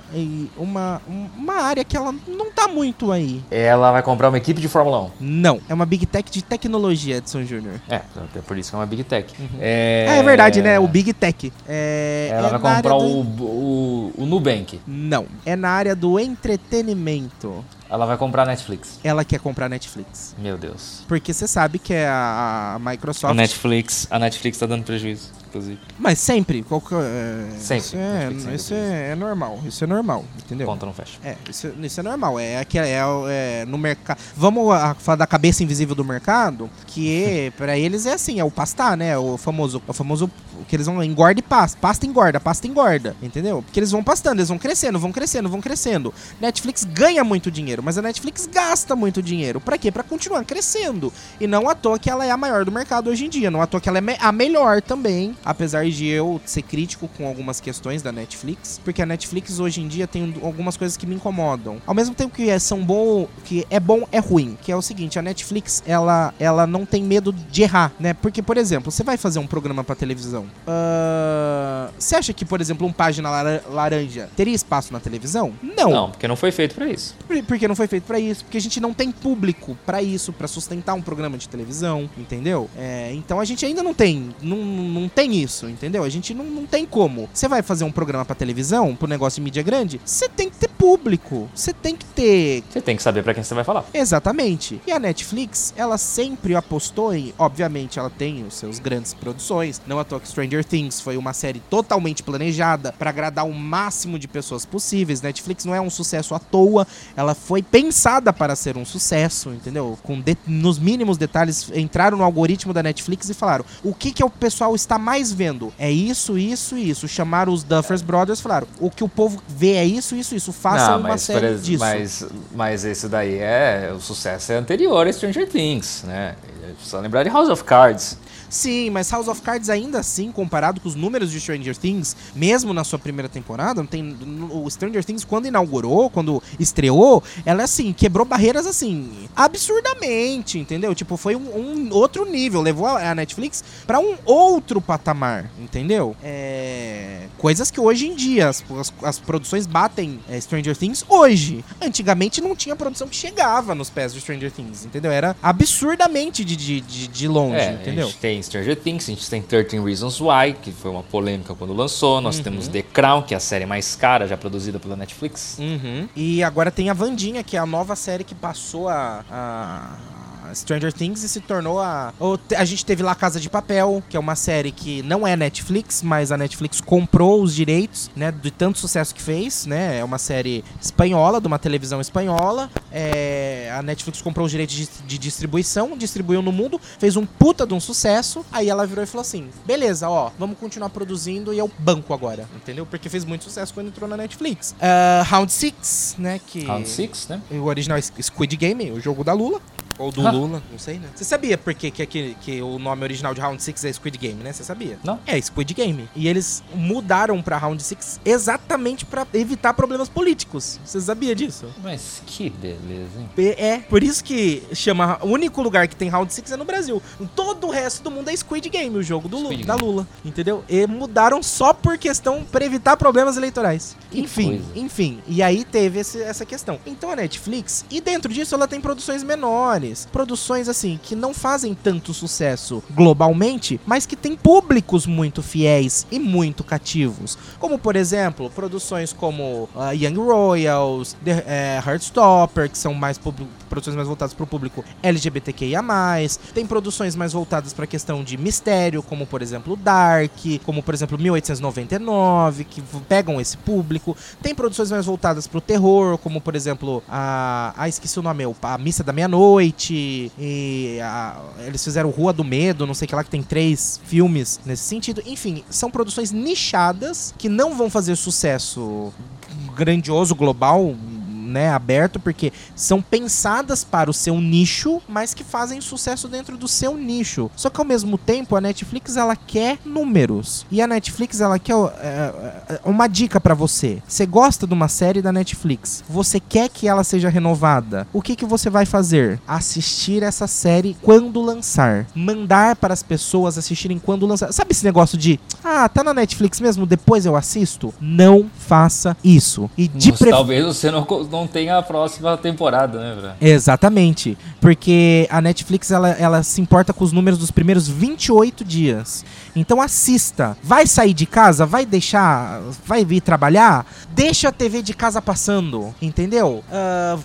uma uma área que ela não tá muito aí. Ela vai comprar uma equipe de Fórmula 1. Não, é uma Big Tech de tecnologia, Edson Júnior. É, é por isso que é uma Big Tech. É... é verdade, né? O Big Tech. É, Ela é vai na área comprar do- o, o, o Nubank. Não, é na área do entretenimento. Ela vai comprar Netflix. Ela quer comprar Netflix. Meu Deus. Porque você sabe que é a, a Microsoft. A Netflix, a Netflix tá dando prejuízo, inclusive. Mas sempre. qualquer- é, Sempre, Isso, é, sempre isso é, é normal. Isso é normal, entendeu? Conta não fecha. É, isso, isso é normal. É que é, é no mercado. Vamos a- falar da cabeça invisível do mercado, que pra eles é assim, é o pastar, né? O famoso, o famoso que eles vão engorda e pasta, pasta engorda, pasta engorda, entendeu? Porque eles vão pastando, eles vão crescendo, vão crescendo, vão crescendo. Netflix ganha muito dinheiro, mas a Netflix gasta muito dinheiro. Pra quê? Pra continuar crescendo. E não à toa que ela é a maior do mercado hoje em dia, não à toa que ela é a melhor também, apesar de eu ser crítico com algumas questões da Netflix, porque a Netflix hoje em dia tem um- algumas coisas que me incomodam. Ao mesmo tempo que é, são bom, que é bom é ruim, que é o seguinte, a Netflix ela ela não tem medo de errar, né? Porque por exemplo, você vai fazer um programa pra televisão, ah, você acha que por exemplo um página lara- laranja teria espaço na televisão? Não. Não, porque não foi feito pra isso. Por- Porque não foi feito pra isso, porque a gente não tem público pra isso, pra sustentar um programa de televisão, entendeu? É, então a gente ainda não tem, não, não tem isso, entendeu? A gente não, não tem como. Você vai fazer um programa pra televisão, pro negócio de mídia grande, você tem que ter público, você tem que ter Você tem que saber pra quem você vai falar. Exatamente. E a Netflix, ela sempre apostou em. Obviamente, ela tem os seus grandes produções. Não à toa que Stranger Things foi uma série totalmente planejada pra agradar o máximo de pessoas possíveis. Netflix não é um sucesso à toa. Ela foi pensada para ser um sucesso, entendeu? Com de- nos mínimos detalhes, entraram no algoritmo da Netflix e falaram: o que, que o pessoal está mais vendo? É isso, isso e isso. Chamaram os Duffers Brothers e falaram: o que o povo vê é isso, isso, isso. Façam uma série disso. mas, mas esse daí é. O sucesso é anterior a Stranger Things, né? É Só lembrar de House of Cards. Sim, mas House of Cards ainda assim, comparado com os números de Stranger Things, mesmo na sua primeira temporada, não tem o Stranger Things quando inaugurou, quando estreou, ela assim quebrou barreiras assim absurdamente, entendeu? Tipo, foi um, um outro nível, levou a a Netflix pra um outro patamar, entendeu? É, coisas que hoje em dia as, as, as produções batem é, Stranger Things hoje. Antigamente não tinha produção que chegava nos pés de Stranger Things, entendeu? Era absurdamente de, de, de, de longe, É, entendeu? a gente tem Stranger Things, a gente tem 13 Reasons Why, que foi uma polêmica quando lançou. Uhum. Nós temos The Crown, que é a série mais cara já produzida pela Netflix. Uhum. E agora tem a Vandinha, que é a nova série que passou a- a Stranger Things e se tornou a. o- A gente teve lá Casa de Papel, que é uma série que não é Netflix, mas a Netflix comprou os direitos, né? De tanto sucesso que fez, né? É uma série espanhola, de uma televisão espanhola. É, a Netflix comprou os direitos de, de distribuição, distribuiu no mundo, fez um puta de um sucesso. Aí ela virou e falou assim: beleza, ó, vamos continuar produzindo e eu banco agora, entendeu? Porque fez muito sucesso quando entrou na Netflix. Ah, Round 6, né? Que Round 6, né? o original é Squid Game, o jogo da Lula. Ou do Lula, não sei, né? Você sabia por que, que, que, que o nome original de Round 6 é Squid Game, né? Você sabia? Não. É Squid Game. E eles mudaram pra Round 6 exatamente pra evitar problemas políticos. Você sabia disso? Mas que beleza, hein? É, por isso que chama. O único lugar que tem Round 6 é no Brasil. Todo o resto do mundo é Squid Game, o jogo do Lu- Squid da Game. Lula. Entendeu? E mudaram só por questão pra evitar problemas eleitorais. Que enfim, coisa. enfim. E aí teve esse- essa questão. Então a Netflix, e dentro disso ela tem produções menores. Produções assim, que não fazem tanto sucesso globalmente, mas que tem públicos muito fiéis e muito cativos. Como, por exemplo, produções como ah, Young Royals, The, eh, Heartstopper, que são mais produções mais voltadas para o público LGBTQIA+. Tem produções mais voltadas para a questão de mistério, como, por exemplo, Dark, como, por exemplo, 1899, que pegam esse público. Tem produções mais voltadas para o terror, como, por exemplo, a... Ah, esqueci o nome, a Missa da Meia-Noite, e a- eles fizeram Rua do Medo, não sei o que lá, que tem três filmes nesse sentido. Enfim, são produções nichadas que não vão fazer sucesso grandioso, global, né, aberto, porque são pensadas para o seu nicho, mas que fazem sucesso dentro do seu nicho. Só que ao mesmo tempo, a Netflix ela quer números. E a Netflix ela quer é, é, uma dica pra você. Você gosta de uma série da Netflix? Você quer que ela seja renovada? O que que você vai fazer? Assistir essa série quando lançar. Mandar para as pessoas assistirem quando lançar. Sabe esse negócio de, ah, tá na Netflix mesmo, depois eu assisto? Não faça isso. E de Mas preferência Talvez você não, co- não tenha a próxima temporada, né, Bra? Exatamente. Porque a Netflix ela, ela se importa com os números dos primeiros 28 dias. Então assista. Vai sair de casa? Vai deixar. Vai vir trabalhar? Deixa a TV de casa passando. Entendeu?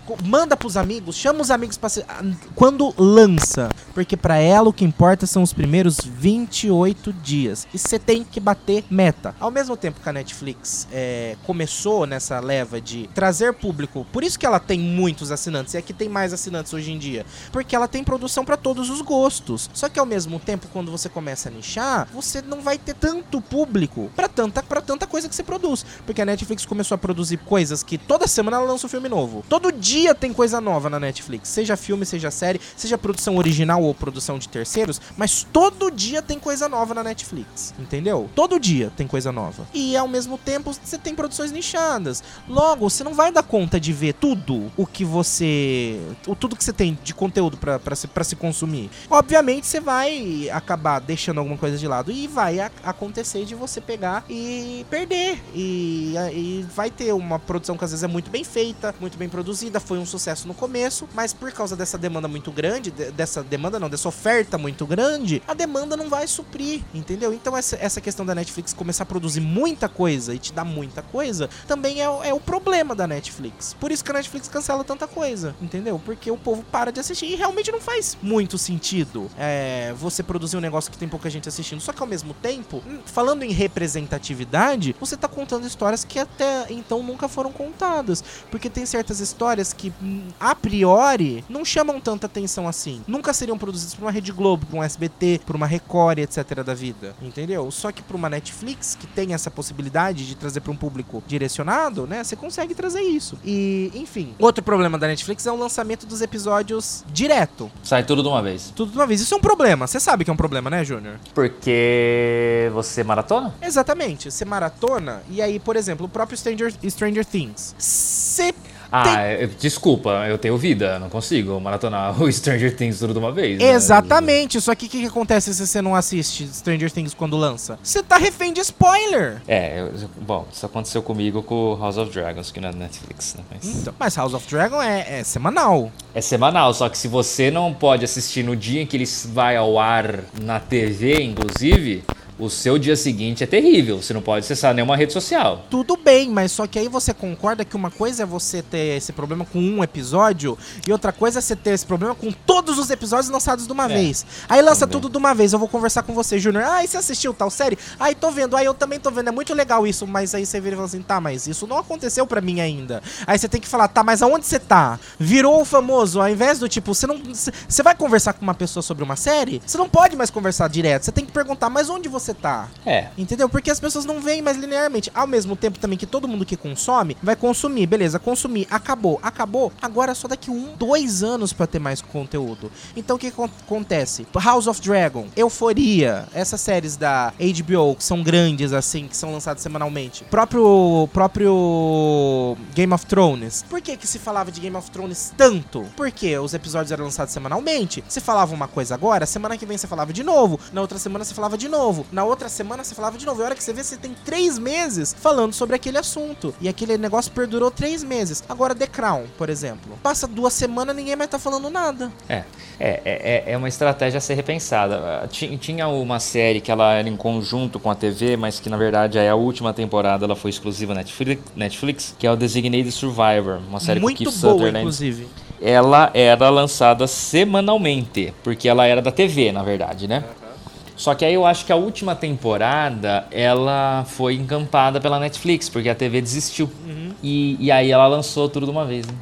Co- manda pros amigos. Chama os amigos pra. ah, Quando lança. Porque pra ela o que importa são os primeiros 28 dias. E você tem que bater meta. Ao mesmo tempo que a Netflix é, começou nessa leva de trazer público. Por isso que ela tem muitos assinantes. E aqui tem mais assinantes hoje em dia. Porque ela tem produção pra todos os gostos. Só que ao mesmo tempo, quando você começa a nichar, você não vai ter tanto público pra tanta, pra tanta coisa que você produz. Porque a Netflix começou a produzir coisas que toda semana ela lança um filme novo. Todo dia tem coisa nova na Netflix. Seja filme, seja série, seja produção original ou produção de terceiros. Mas todo dia tem coisa nova na Netflix. Entendeu? Todo dia tem coisa nova. E ao mesmo tempo você tem produções nichadas. Logo, você não vai dar conta de ver tudo o que você. O, tudo que você tem de conteúdo pra, se, pra se consumir. Obviamente você vai acabar deixando alguma coisa de lado e vai a- acontecer de você pegar e perder. E, e vai ter uma produção que às vezes é muito bem feita, muito bem produzida, foi um sucesso no começo, mas por causa dessa demanda muito grande, de- dessa demanda não, dessa oferta muito grande, a demanda não vai suprir, entendeu? Então essa, essa questão da Netflix começar a produzir muita coisa e te dar muita coisa, também é, é o problema da Netflix. Por isso que a Netflix cancela tanta coisa, entendeu? Porque o povo para de assistir e realmente não faz muito sentido é, você produzir um negócio que tem pouca gente assistindo. Só que ao mesmo tempo, hum, falando em representatividade, você tá contando histórias que até então nunca foram contadas. Porque tem certas histórias que, hum, a priori, não chamam tanta atenção assim. Nunca seriam produzidas por uma Rede Globo, por um SBT, por uma Record, etc. da vida. Entendeu? Só que por uma Netflix, que tem essa possibilidade de trazer para um público direcionado, né? Você consegue trazer isso. E, enfim. Outro problema da Netflix é o lançamento dos episódios direto. Sai tudo de uma vez. Tudo de uma vez. Isso é um problema. Você sabe que é um problema, né, Júnior? Porque você maratona? Exatamente. Você maratona e aí, por exemplo, o próprio Stranger, Stranger Things. Você Ah, eu- desculpa, eu tenho vida, não consigo maratonar o Stranger Things tudo de uma vez. né? Exatamente. Só que o que, que acontece se você não assiste Stranger Things quando lança? Você tá refém de spoiler. É, eu- bom, isso aconteceu comigo com House of Dragons, que não é Netflix, né? Mas Então, mas House of Dragon é, é semanal. é semanal, só que se você não pode assistir no dia em que ele vai ao ar na TV, inclusive, o seu dia seguinte é terrível. Você não pode acessar nenhuma rede social. Tudo bem, mas só que aí você concorda que uma coisa é você ter esse problema com um episódio e outra coisa é você ter esse problema com todos os episódios lançados de uma É, vez. Aí lança também. tudo de uma vez. Eu vou conversar com você, Júnior. Ah, e você assistiu tal série? Ai, tô vendo. Ai, eu também tô vendo. É muito legal isso. Mas aí você vira e fala assim: tá, mas isso não aconteceu pra mim ainda. Aí você tem que falar: tá, mas aonde você tá? Virou o famoso. Ao invés do tipo, você não. Você vai conversar com uma pessoa sobre uma série? Você não pode mais conversar direto. Você tem que perguntar: mas onde você você tá. É. Entendeu? Porque as pessoas não veem mais linearmente. Ao mesmo tempo também que todo mundo que consome vai consumir. Beleza, consumir. Acabou. Acabou. Agora é só daqui um, dois anos pra ter mais conteúdo. Então o que acon- acontece? House of Dragon, Euforia, essas séries da HBO que são grandes assim, que são lançadas semanalmente. Próprio próprio Game of Thrones. Por que que se falava de Game of Thrones tanto? Porque os episódios eram lançados semanalmente. Você falava uma coisa agora, semana que vem você falava de novo, na outra semana você falava de novo, na outra semana você falava de novo. E a hora que você vê, você tem três meses falando sobre aquele assunto. E aquele negócio perdurou três meses. Agora, The Crown, por exemplo. Passa duas semanas, ninguém mais tá falando nada. É, é, é, é uma estratégia a ser repensada. Ah, ti- Tinha uma série que ela era em conjunto com a TV, mas que na verdade é a última temporada, ela foi exclusiva Netflix, Netflix que é o Designated Survivor, uma série com Muito Keith boa, Sutherland. inclusive. Ela era lançada semanalmente, porque ela era da TV, na verdade, né? Só que aí eu acho que a última temporada ela foi encampada pela Netflix, porque a TV desistiu. Uhum. E, e aí ela lançou tudo de uma vez, né?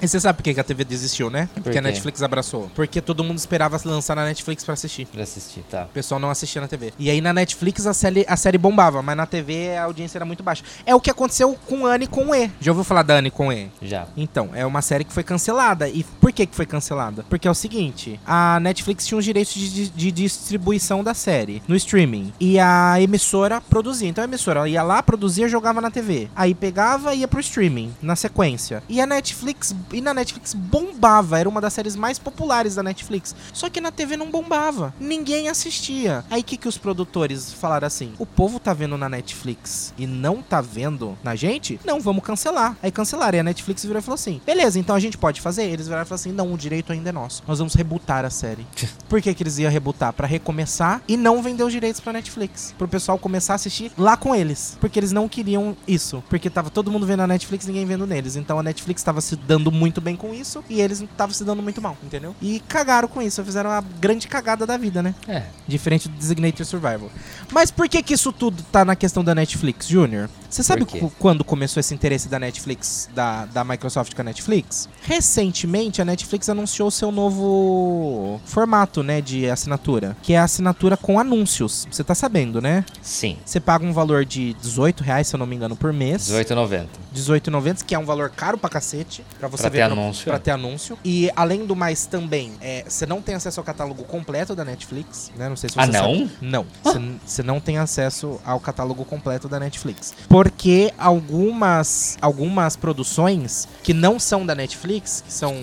E você sabe por que a TV desistiu, né? Porque a? Netflix abraçou. Porque todo mundo esperava lançar na Netflix pra assistir. Pra assistir, tá. O pessoal não assistia na TV. E aí na Netflix a série, a série bombava, mas na TV a audiência era muito baixa. É o que aconteceu com Anne com E. Já ouviu falar da Anne com E? Já. Então, é uma série que foi cancelada. E por que, que foi cancelada? Porque é o seguinte: a Netflix tinha os direitos de- de distribuição da série no streaming. E a emissora produzia. Então a emissora ia lá, produzia, jogava na TV. Aí pegava e ia pro streaming, na sequência. E a Netflix. E na Netflix bombava. Era uma das séries mais populares da Netflix. Só que na TV não bombava. Ninguém assistia. Aí o que, que os produtores falaram assim? O povo tá vendo na Netflix e não tá vendo na gente? Não, vamos cancelar. Aí cancelaram. E a Netflix virou e falou assim: beleza, então a gente pode fazer? Eles viraram e falaram assim: não, o direito ainda é nosso. Nós vamos rebutar a série. Por que, que eles iam rebutar? Pra recomeçar e não vender os direitos pra Netflix. Pro pessoal começar a assistir lá com eles. Porque eles não queriam isso. Porque tava todo mundo vendo a Netflix ninguém vendo neles. Então a Netflix tava se dando muito bem com isso e eles estavam se dando muito mal, entendeu? E cagaram com isso. Fizeram a grande cagada da vida, né? É. Diferente do Designated Survival. Mas por que que isso tudo tá na questão da Netflix, Junior? Você sabe quando começou esse interesse da Netflix, da, da Microsoft com a Netflix? Recentemente, a Netflix anunciou seu novo formato, né, de assinatura. Que é a assinatura com anúncios. Você tá sabendo, né? Sim. Você paga um valor de 18 reais, se eu não me engano, por mês. 18,90. 18,90, que é um valor caro pra cacete. Pra você Pra ver ter anúncio, Pra ter anúncio. E além do mais também, é, você não tem acesso ao catálogo completo da Netflix, né? Não sei se você Ah, não? sabe. Não. Você, você não tem acesso ao catálogo completo da Netflix. Porque algumas, algumas produções que não são da Netflix, que são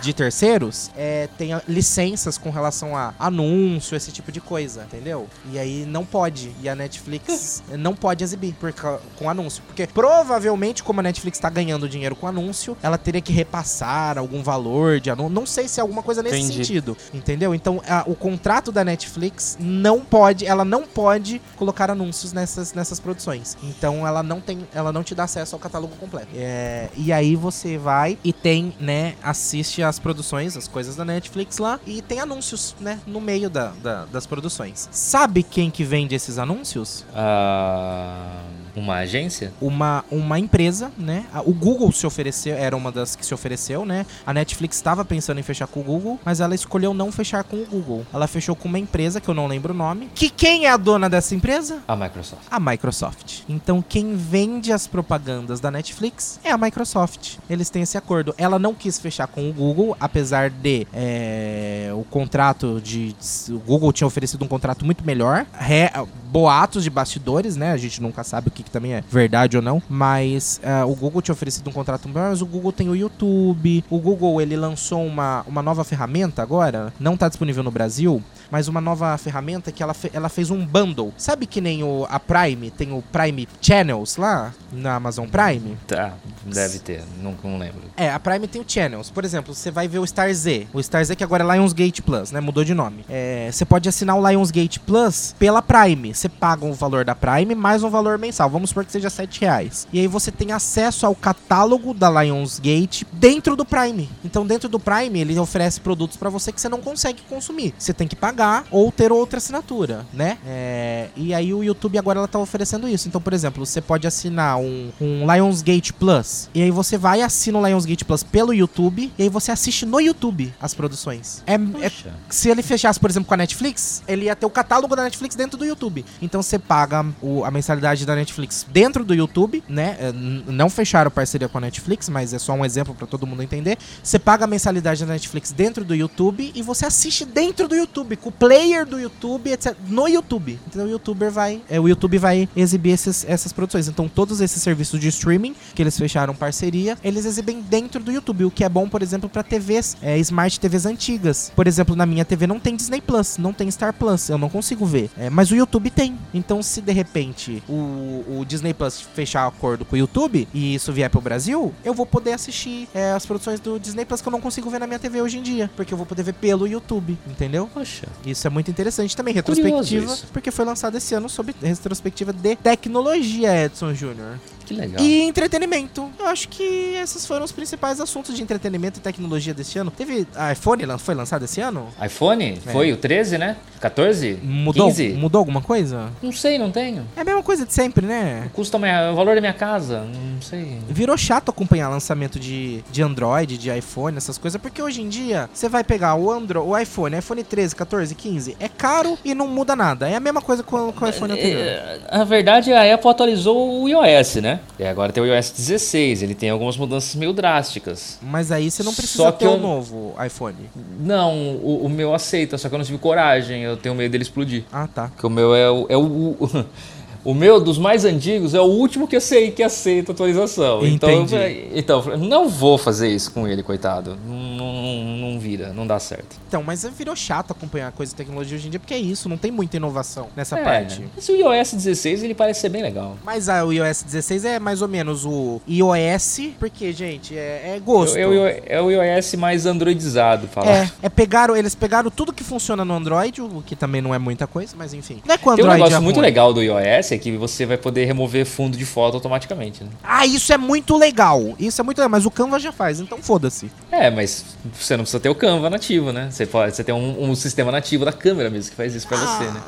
de terceiros, é, tem a- licenças com relação a anúncio, esse tipo de coisa, entendeu? E aí não pode. E a Netflix não pode exibir por com anúncio. Porque provavelmente, como a Netflix tá ganhando dinheiro com anúncio, ela teria que repassar algum valor de anúncio. Não sei se é alguma coisa nesse Entendi. sentido. Entendeu? Então, a- o contrato da Netflix não pode, ela não pode colocar anúncios nessas, nessas produções. Então, ela não tem, ela não te dá acesso ao catálogo completo. É, e aí você vai e tem, né, assiste as produções, as coisas da Netflix lá e tem anúncios, né, no meio da, da- das produções. Sabe quem que vende esses anúncios? Ah, uma agência? uma, uma empresa, né? O Google se ofereceu, era uma das que se ofereceu, né? A Netflix estava pensando em fechar com o Google, mas ela escolheu não fechar com o Google. Ela fechou com uma empresa que eu não lembro o nome. Que quem é a dona dessa empresa? A Microsoft. A Microsoft. Então quem vende as propagandas da Netflix é a Microsoft. Eles têm esse acordo. Ela não quis fechar com o Google, apesar de é, o contrato de. O Google tinha oferecido um contrato muito melhor. Re- boatos de bastidores, né? A gente nunca sabe o que, que também é verdade ou não. Mas é, o Google tinha oferecido um contrato melhor, mas o Google tem o YouTube. O Google ele lançou uma, uma nova ferramenta agora. Não tá disponível no Brasil mas uma nova ferramenta que ela, fe- ela fez um bundle. Sabe que nem o, a Prime tem o Prime Channels lá na Amazon Prime? Tá, deve ter, não, não lembro. É, a Prime tem o Channels. Por exemplo, você vai ver o Star Z. O Star Z que agora é Lionsgate Plus, né? Mudou de nome. É, você pode assinar o Lionsgate Plus pela Prime. Você paga o valor da Prime mais um valor mensal. Vamos supor que seja 7 reais. E aí você tem acesso ao catálogo da Lionsgate dentro do Prime. Então, dentro do Prime, ele oferece produtos pra você que você não consegue consumir. Você tem que pagar ou ter outra assinatura, né? É, e aí o YouTube agora ela tá oferecendo isso. Então, por exemplo, você pode assinar um, um Lionsgate Plus. E aí você vai e assina o Lionsgate Plus pelo YouTube. E aí você assiste no YouTube as produções. É, é se ele fechasse, por exemplo, com a Netflix, ele ia ter o catálogo da Netflix dentro do YouTube. Então você paga o- a mensalidade da Netflix dentro do YouTube, né? É, Não fecharam parceria com a Netflix, mas é só um exemplo pra todo mundo entender. Você paga a mensalidade da Netflix dentro do YouTube e você assiste dentro do YouTube, com o player do YouTube, etc. No YouTube. Então o YouTuber vai. é, o YouTube vai exibir esses- essas produções. Então todos esses serviços de streaming que eles fecharam parceria, eles exibem dentro do YouTube, o que é bom, por exemplo, pra TVs, é, Smart TVs antigas. Por exemplo, na minha TV não tem Disney Plus, não tem Star Plus, eu não consigo ver. É, mas o YouTube tem. Então, se de repente o, o Disney Plus fechar acordo com o YouTube e isso vier pro Brasil, eu vou poder assistir é, as produções do Disney Plus que eu não consigo ver na minha TV hoje em dia, porque eu vou poder ver pelo YouTube, entendeu? Poxa. Isso é muito interessante também. Retrospectiva, porque foi lançado esse ano sobre retrospectiva de tecnologia, Edson Júnior. Que legal. E entretenimento. Eu acho que esses foram os principais assuntos de entretenimento e tecnologia deste ano. Teve. A iPhone foi lançado esse ano? iPhone? Foi o 13, né? 14? Mudou, 15? mudou alguma coisa? Não sei, não tenho. É a mesma coisa de sempre, né? Custa minha- o valor da minha casa? Não sei. Virou chato acompanhar lançamento de, de Android, de iPhone, essas coisas, porque hoje em dia você vai pegar o Android, o iPhone, iPhone 13, 14, 15, é caro e não muda nada. É a mesma coisa com, com o iPhone anterior. É, Na verdade, a Apple atualizou o iOS, né? E agora tem o iOS 16. Ele tem algumas mudanças meio drásticas. Mas aí você não precisa Só que ter o eu- novo iPhone. Não, o, o meu aceita, só que eu não tive coragem. Eu tenho medo dele explodir. Ah, tá. Porque o meu é o. É o, o meu, dos mais antigos, é o último que eu sei que aceita atualização. Então, eu Entendi. falei- então, eu falei, não vou fazer isso com ele, coitado. Não, não, não vira, não dá certo. Então, mas virou chato acompanhar coisa de tecnologia hoje em dia, porque é isso, não tem muita inovação nessa É, parte. Esse iOS 16 ele parece ser bem legal. Mas ah, o iOS 16 é mais ou menos o iOS, porque, gente, é, é gosto. É, o- é o iOS mais androidizado, falar. É, é pegaram, eles pegaram tudo que funciona no Android, o que também não é muita coisa, mas enfim. Não é que o Tem um Android negócio é muito legal do iOS é que você vai poder remover fundo de foto automaticamente, né? Ah, isso é muito legal. Isso é muito legal, mas o Canva já faz, então foda-se. É, mas você não precisa ter o Canva nativo, né? Você, pode, você tem um, um sistema nativo da câmera mesmo que faz isso pra Ah. você, né?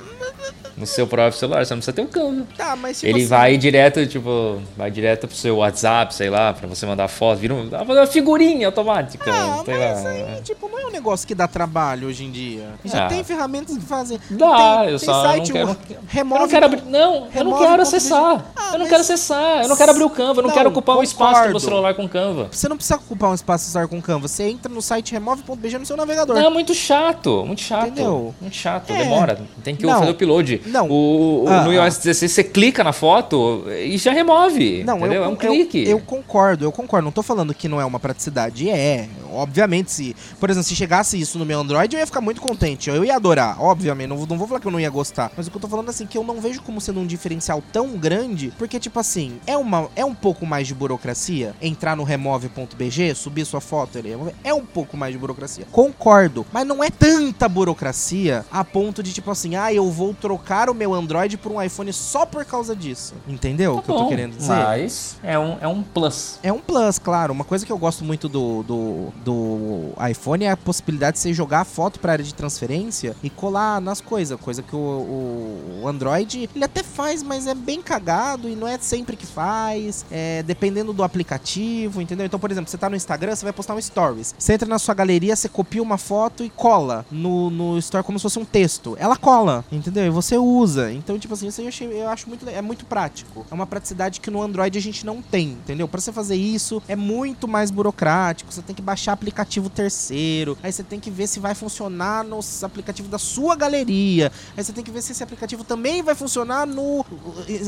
No seu próprio celular, você não precisa ter o Canva. Tá, mas tipo Ele assim, vai direto, tipo, vai direto pro seu WhatsApp, sei lá, pra você mandar foto, vira um, uma figurinha automática, Ah, sei mas lá. aí, tipo, não é um negócio que dá trabalho hoje em dia. Já Ah. tem ferramentas que fazem. Dá, tem, eu tem só site, não quero- o- Eu remove. não quero abrir, não, eu não remove quero acessar. Ah, eu não quero acessar, eu não quero abrir o Canva, eu não, Não, quero ocupar um espaço do meu concordo. celular com Canva. Você não precisa ocupar um espaço usar com Canva. Você entra no site remove.bg no seu navegador. Não, muito chato, muito chato. Entendeu? Muito chato, É. demora. Tem que Não. fazer o upload. Não. O, o- Ah, no iOS 16 você clica na foto e já remove. Não, entendeu? eu, é um eu- clique. Eu, concordo, eu concordo. Não tô falando que não é uma praticidade. É. Obviamente, se. Por exemplo, se chegasse isso no meu Android, eu ia ficar muito contente. Eu ia adorar. Obviamente, não, vou- não vou falar que eu não ia gostar. Mas o que eu tô falando assim, que eu não vejo como sendo um diferencial tão grande. Porque, tipo assim, é, uma, é um pouco mais de burocracia entrar no remove.bg, subir sua foto ele. É um pouco mais de burocracia. Concordo. Mas não é tanta burocracia a ponto de, tipo assim, ah, eu vou trocar o meu Android por um iPhone só por causa disso. Entendeu o que eu tô Tá Bom, querendo dizer? Mas é um, é um plus. É um plus, claro. Uma coisa que eu gosto muito do, do, do iPhone é a possibilidade de você jogar a foto pra área de transferência e colar nas coisas. Coisa que o, o- o Android, ele até faz, mas é bem cagado e não é sempre que faz. É, dependendo do aplicativo, entendeu? Então, por exemplo, você tá no Instagram, você vai postar um Stories. Você entra na sua galeria, você copia uma foto e cola no, no Store como se fosse um texto. Ela cola, entendeu? E você usa. Então, tipo assim, isso eu, achei, eu acho muito, é muito prático. É uma praticidade que no Android a gente não tem, entendeu? Pra você fazer isso é muito mais burocrático. Você tem que baixar aplicativo terceiro. Aí você tem que ver se vai funcionar no aplicativo da sua galeria. Aí você tem que ver se esse aplicativo também vai funcionar no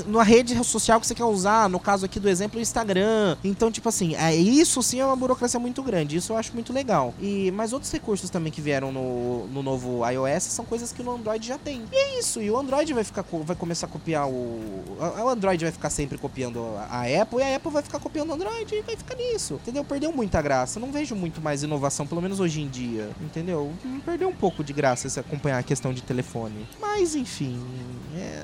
na rede social que você quer usar. No caso aqui do exemplo, o Instagram. Então, tipo assim, é, isso sim é uma burocracia muito grande. Isso eu acho muito legal. E mas outros recursos também que vieram no, no novo iOS são coisas que no Android já tem. E é isso. E o Android vai ficar vai começar a copiar o o Android vai ficar sempre copiando a Apple e a Apple vai ficar copiando o Android e vai ficar nisso. Entendeu? Perdeu muita graça. Não vejo muito mais inovação, pelo menos hoje em dia. Entendeu? Perdeu um pouco de graça se acompanhar a questão de telefone. Mas enfim, é-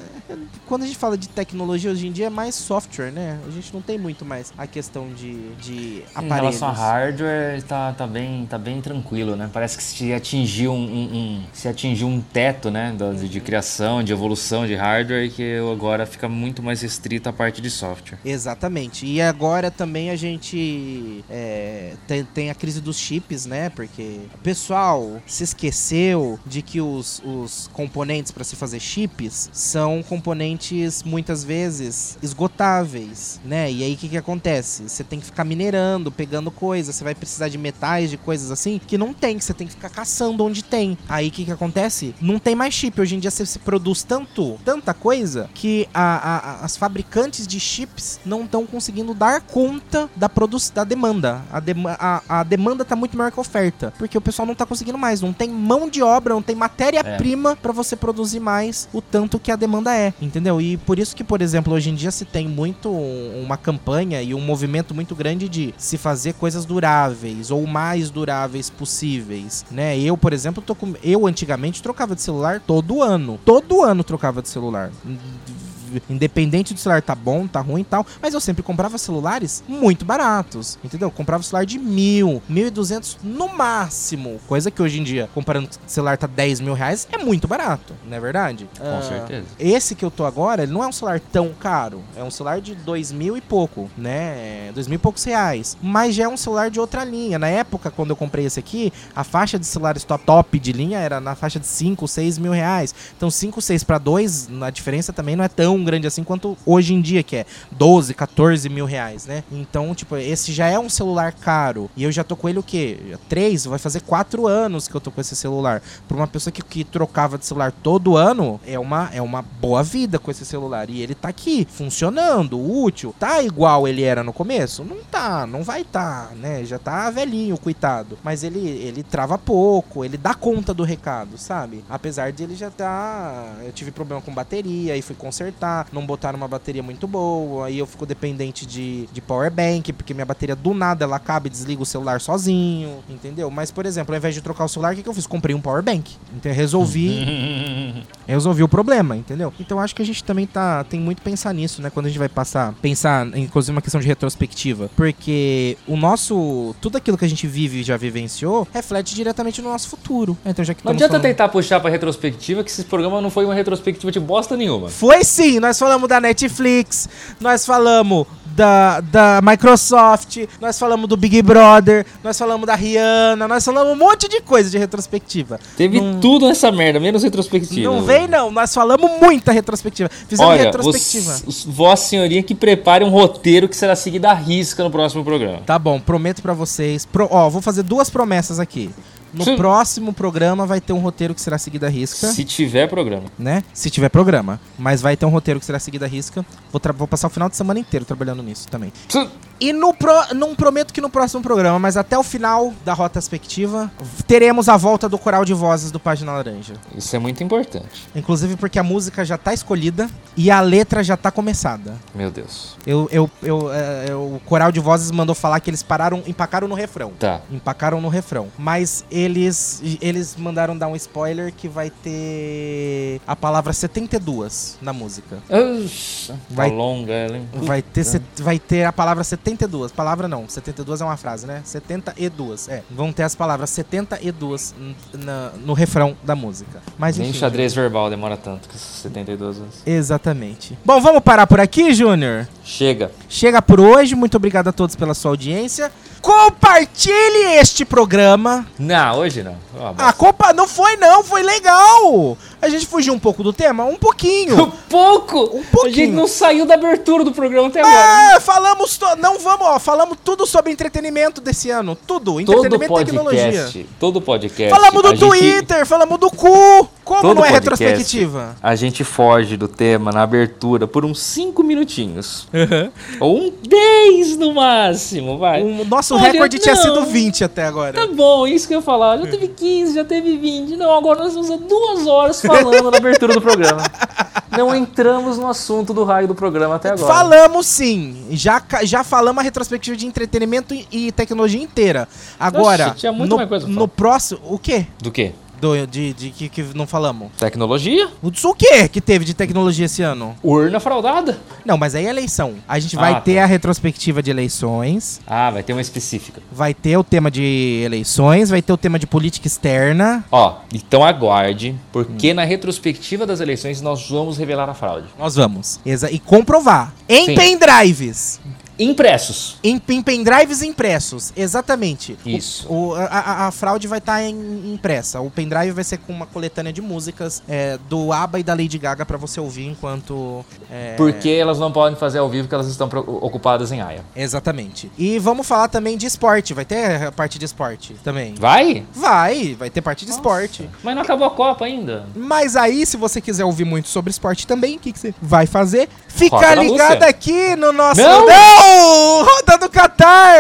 quando a gente fala de tecnologia hoje em dia é mais software, né? A gente não tem muito mais a questão de, de Em aparelhos. relação a hardware, tá, tá, bem, tá bem tranquilo, né? Parece que se atingiu um, um- um- se atingiu um teto, né? De, de criação, de evolução de hardware, que agora fica muito mais restrito a parte de software. Exatamente. E agora também a gente é, tem, tem a crise dos chips, né? Porque o pessoal se esqueceu de que os, os componentes para se fazer chips são componentes componentes muitas vezes esgotáveis, né? E aí o que, que acontece? Você tem que ficar minerando, pegando coisas, você vai precisar de metais, de coisas assim, que não tem, que você tem que ficar caçando onde tem. Aí o que, que acontece? Não tem mais chip. Hoje em dia você se produz tanto, tanta coisa, que a, a, as fabricantes de chips não estão conseguindo dar conta da, produção da demanda. A, de, a, demanda tá muito maior que a oferta, porque o pessoal não tá conseguindo mais, não tem mão de obra, não tem matéria-prima é. para você produzir mais o tanto que a demanda é, entendeu? E por isso que, por exemplo, hoje em dia se tem muito uma campanha e um movimento muito grande de se fazer coisas duráveis ou mais duráveis possíveis, né? Eu, por exemplo, tô com... eu antigamente trocava de celular todo ano. Todo ano trocava de celular independente do celular tá bom, tá ruim e tal, mas eu sempre comprava celulares muito baratos, entendeu? Eu comprava celular de mil, mil e duzentos no máximo, coisa que hoje em dia, comparando com o celular tá 10 mil reais, é muito barato, não é verdade? Com uh, certeza. Esse que eu tô agora, ele não é um celular tão caro, é um celular de dois mil e pouco, né? Dois mil e poucos reais, mas já é um celular de outra linha. Na época, quando eu comprei esse aqui, a faixa de celulares top, top de linha era na faixa de 5, 6 mil reais. Então 5, 6 para 2, a diferença também não é tão tão grande assim quanto hoje em dia, que é 12, 14 mil reais, né? Então, tipo, esse já é um celular caro. E eu já tô com ele o quê? Três, vai fazer quatro anos que eu tô com esse celular. Pra uma pessoa que, que trocava de celular todo ano, é uma, é uma boa vida com esse celular. E ele tá aqui, funcionando, útil. Tá igual ele era no começo? Não tá, não vai tá, né? Já tá velhinho, coitado. Mas ele, ele trava pouco, ele dá conta do recado, sabe? Apesar de ele já tá. Eu tive problema com bateria e fui consertar não botaram uma bateria muito boa, aí eu fico dependente de, de power bank, porque minha bateria do nada ela acaba e desliga o celular sozinho, entendeu? Mas, por exemplo, ao invés de trocar o celular, o que, que eu fiz? Comprei um power bank. Então, resolvi. resolvi o problema, entendeu? Então, acho que a gente também tá, tem muito pensar nisso, né? Quando a gente vai passar, pensar, inclusive, uma questão de retrospectiva. Porque o nosso. Tudo aquilo que a gente vive e já vivenciou reflete diretamente no nosso futuro. Então, já que não adianta falando... tentar puxar pra retrospectiva, que esse programa não foi uma retrospectiva de bosta nenhuma. Foi sim, nós falamos da Netflix, nós falamos da, da Microsoft, nós falamos do Big Brother, nós falamos da Rihanna, nós falamos um monte de coisa de retrospectiva. Teve não, tudo nessa merda, menos retrospectiva. Não vem não, nós falamos muita retrospectiva. Fizemos Olha, retrospectiva. Os, os, Vossa Senhoria que prepare um roteiro que será seguido à risca no próximo programa. Tá bom, prometo para vocês. Pro, ó, vou fazer duas promessas aqui. No Sim. próximo programa vai ter um roteiro que será seguido à risca. Se tiver programa. Né? Se tiver programa. Mas vai ter um roteiro que será seguido à risca. Vou, vou passar o final de semana inteiro trabalhando nisso também. Sim. E no pro, não prometo que no próximo programa, mas até o final da rota expectiva, teremos a volta do coral de vozes do Página Laranja. Isso é muito importante. Inclusive porque a música já tá escolhida e a letra já tá começada. Meu Deus. Eu, eu, eu, é, o coral de vozes mandou falar que eles pararam, empacaram no refrão. Tá. Empacaram no refrão. Mas eles, eles mandaram dar um spoiler que vai ter a palavra 72 na música. Uxa, vai, tá longa ela, hein? Vai ter, vai ter a palavra 72 72. Palavra não. 72 é uma frase, né? 72. É. Vão ter as palavras 72 na, no refrão da música. Mas, Nem xadrez verbal demora tanto que 72 anos. Exatamente. Bom, vamos parar por aqui, Júnior? Chega. Chega por hoje. Muito obrigado a todos pela sua audiência. Compartilhe este programa. Não, hoje não. Ah, compa não foi não, foi legal. A gente fugiu um pouco do tema? Um pouquinho. Um pouco? Um pouquinho. A gente não saiu da abertura do programa até agora. É, falamos. Não vamos, ó. Falamos tudo sobre entretenimento desse ano. Tudo. Entretenimento todo podcast, e tecnologia. Todo podcast. Falamos do Twitter, gente... falamos do cu. Como todo não é podcast, retrospectiva? A gente foge do tema na abertura por uns 5 minutinhos. Uhum. Ou um 10 no máximo, vai. O nosso Olha, recorde não. tinha sido 20 até agora. Tá bom, isso que eu ia falar. Já teve 15, já teve 20. Não, agora nós vamos duas horas falando na abertura do programa. Não entramos no assunto do raio do programa até agora. Falamos sim. Já, já falamos a retrospectiva de entretenimento e tecnologia inteira. Agora, Oxe, tinha muito no, mais coisa no próximo. O quê? Do quê? Do, de, de, que, que não falamos? Tecnologia? O, que que teve de tecnologia esse ano? Urna fraudada. Não, mas aí é eleição. A gente vai ah, ter tá. a retrospectiva de eleições. Ah, vai ter uma específica. Vai ter o tema de eleições, vai ter o tema de política externa. Ó, então aguarde, porque hum. na retrospectiva das eleições nós vamos revelar a fraude. Nós vamos. Exa e comprovar. Em Sim. pendrives Impressos. Em, em pendrives impressos, exatamente. O- Isso. o- a, a- a fraude vai estar impressa. O pendrive vai ser com uma coletânea de músicas é, do ABBA e da Lady Gaga pra você ouvir enquanto. é, Porque elas não podem fazer ao vivo porque elas estão ocupadas em AIA. Exatamente. E vamos falar também de esporte. Vai ter a parte de esporte também. Vai? Vai, vai ter parte de esporte. Mas não acabou a Copa ainda. Mas aí, se você quiser ouvir muito sobre esporte também, o que, que você vai fazer? Fica ligado aqui no nosso. Não! Não! Roda do Qatar!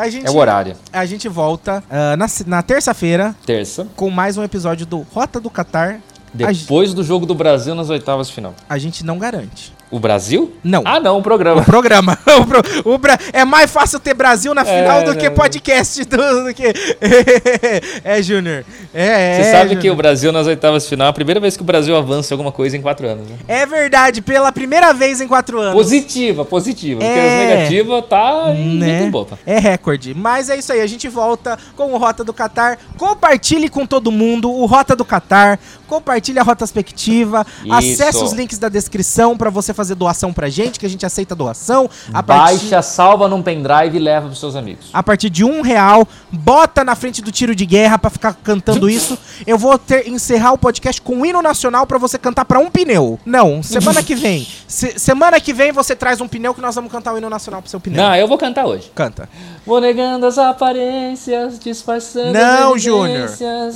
A gente, É o horário. A gente volta ah, na, na terça-feira Terça. com mais um episódio do Rota do Qatar. A, Depois do jogo do Brasil nas oitavas de final. a gente não garante. O Brasil? Não. Ah, não, o O programa. programa. O pro- o Bra- é mais fácil ter Brasil na final É, do que né? podcast. Do, do que... é, Júnior. É, Você é, sabe Júnior. que o Brasil nas oitavas de final é a primeira vez que o Brasil avança em alguma coisa em quatro anos. Né? É verdade, pela primeira vez em quatro anos. Positiva, positiva. Porque É. as negativas tá em né? muito boa. É recorde. Mas é isso aí, a gente volta com o Rota do Qatar. Compartilhe com todo mundo o Rota do Qatar. Compartilhe a Rotaspectiva. Isso. Acesse os links da descrição pra você fazer doação pra gente, que a gente aceita doação. A partir, Baixa, salva num pendrive e leva pros seus amigos. a partir de um real, bota na frente do tiro de guerra pra ficar cantando isso. Eu vou ter, encerrar o podcast com o hino nacional pra você cantar pra um pneu. Não, semana que vem. Se- semana que vem você traz um pneu que nós vamos cantar o hino nacional pro seu pneu. Não, eu vou cantar hoje. Canta. Vou negando as aparências, disfarçando Não, Júnior.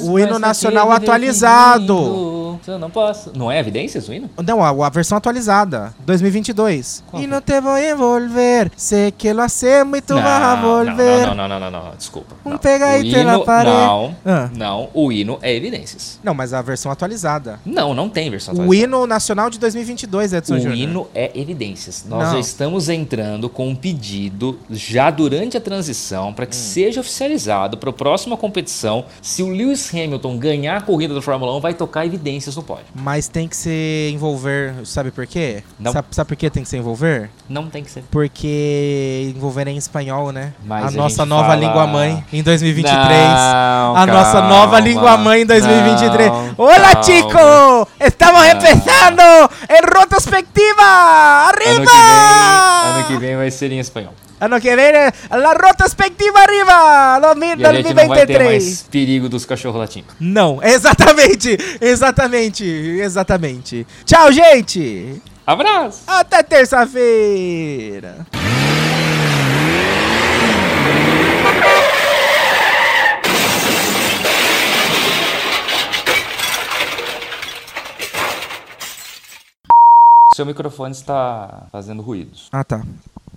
O hino nacional atualizado. Eu não posso. Não é evidências o hino? Não, a, a versão atualizada, 2022. Qual E não te vou envolver, sei que lo hacemos e tu vas a volver. não, não, não, não, não, não, desculpa. Um não. pega O e te la hino- pare- Não, Ah. não, o hino é evidências. Não, mas a versão atualizada. Não, não tem versão O atualizada. hino nacional de 2022, Edson O Júnior. hino é evidências. Nós Não. já estamos entrando com um pedido já durante a transição para Hum. que seja oficializado para a próxima competição. Se o Lewis Hamilton ganhar a corrida da Fórmula 1, vai tocar evidências no pódio. Mas tem que ser envolver, sabe por quê? Não. Sabe, sabe por que tem que ser envolver? Não tem que ser. Porque envolver é em espanhol, né? Mas a a nossa nova fala- língua mãe em 2023. Não, a nossa calma. nova língua mãe em 2023. Não, Hola, calma. chico! Estamos Não. empezando en Rotospectiva! Arriba! Ano que, vem, ano que vem vai ser em espanhol. Ano que vem, eh, la Rotospectiva arriba! A gente não vai ter 2023. mais perigo dos cachorros latinos. Não, exatamente, exatamente, exatamente. Tchau, gente! Abraço! Até terça-feira! Seu microfone está fazendo ruídos. Ah, tá.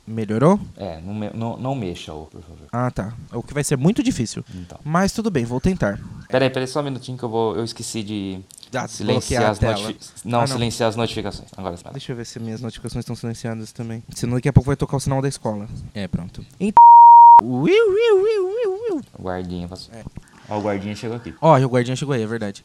Melhorou? É, não, me- não, não mexa-o, por favor. Ah, tá. O que vai ser muito difícil. Então. Mas tudo bem, vou tentar. Peraí, peraí, só um minutinho que eu vou. Eu esqueci de Ah, silenciar as a tela. notificações. Não, Ah, não. silenciar as notificações. Agora espera. Deixa eu ver se minhas notificações estão silenciadas também. Senão daqui a pouco vai tocar o sinal da escola. É, pronto. Então... Uiu, uiu, uiu, uiu, uiu. O guardinha passou. É. Ó, o guardinha chegou aqui. Ó, o guardinha chegou aí, é verdade.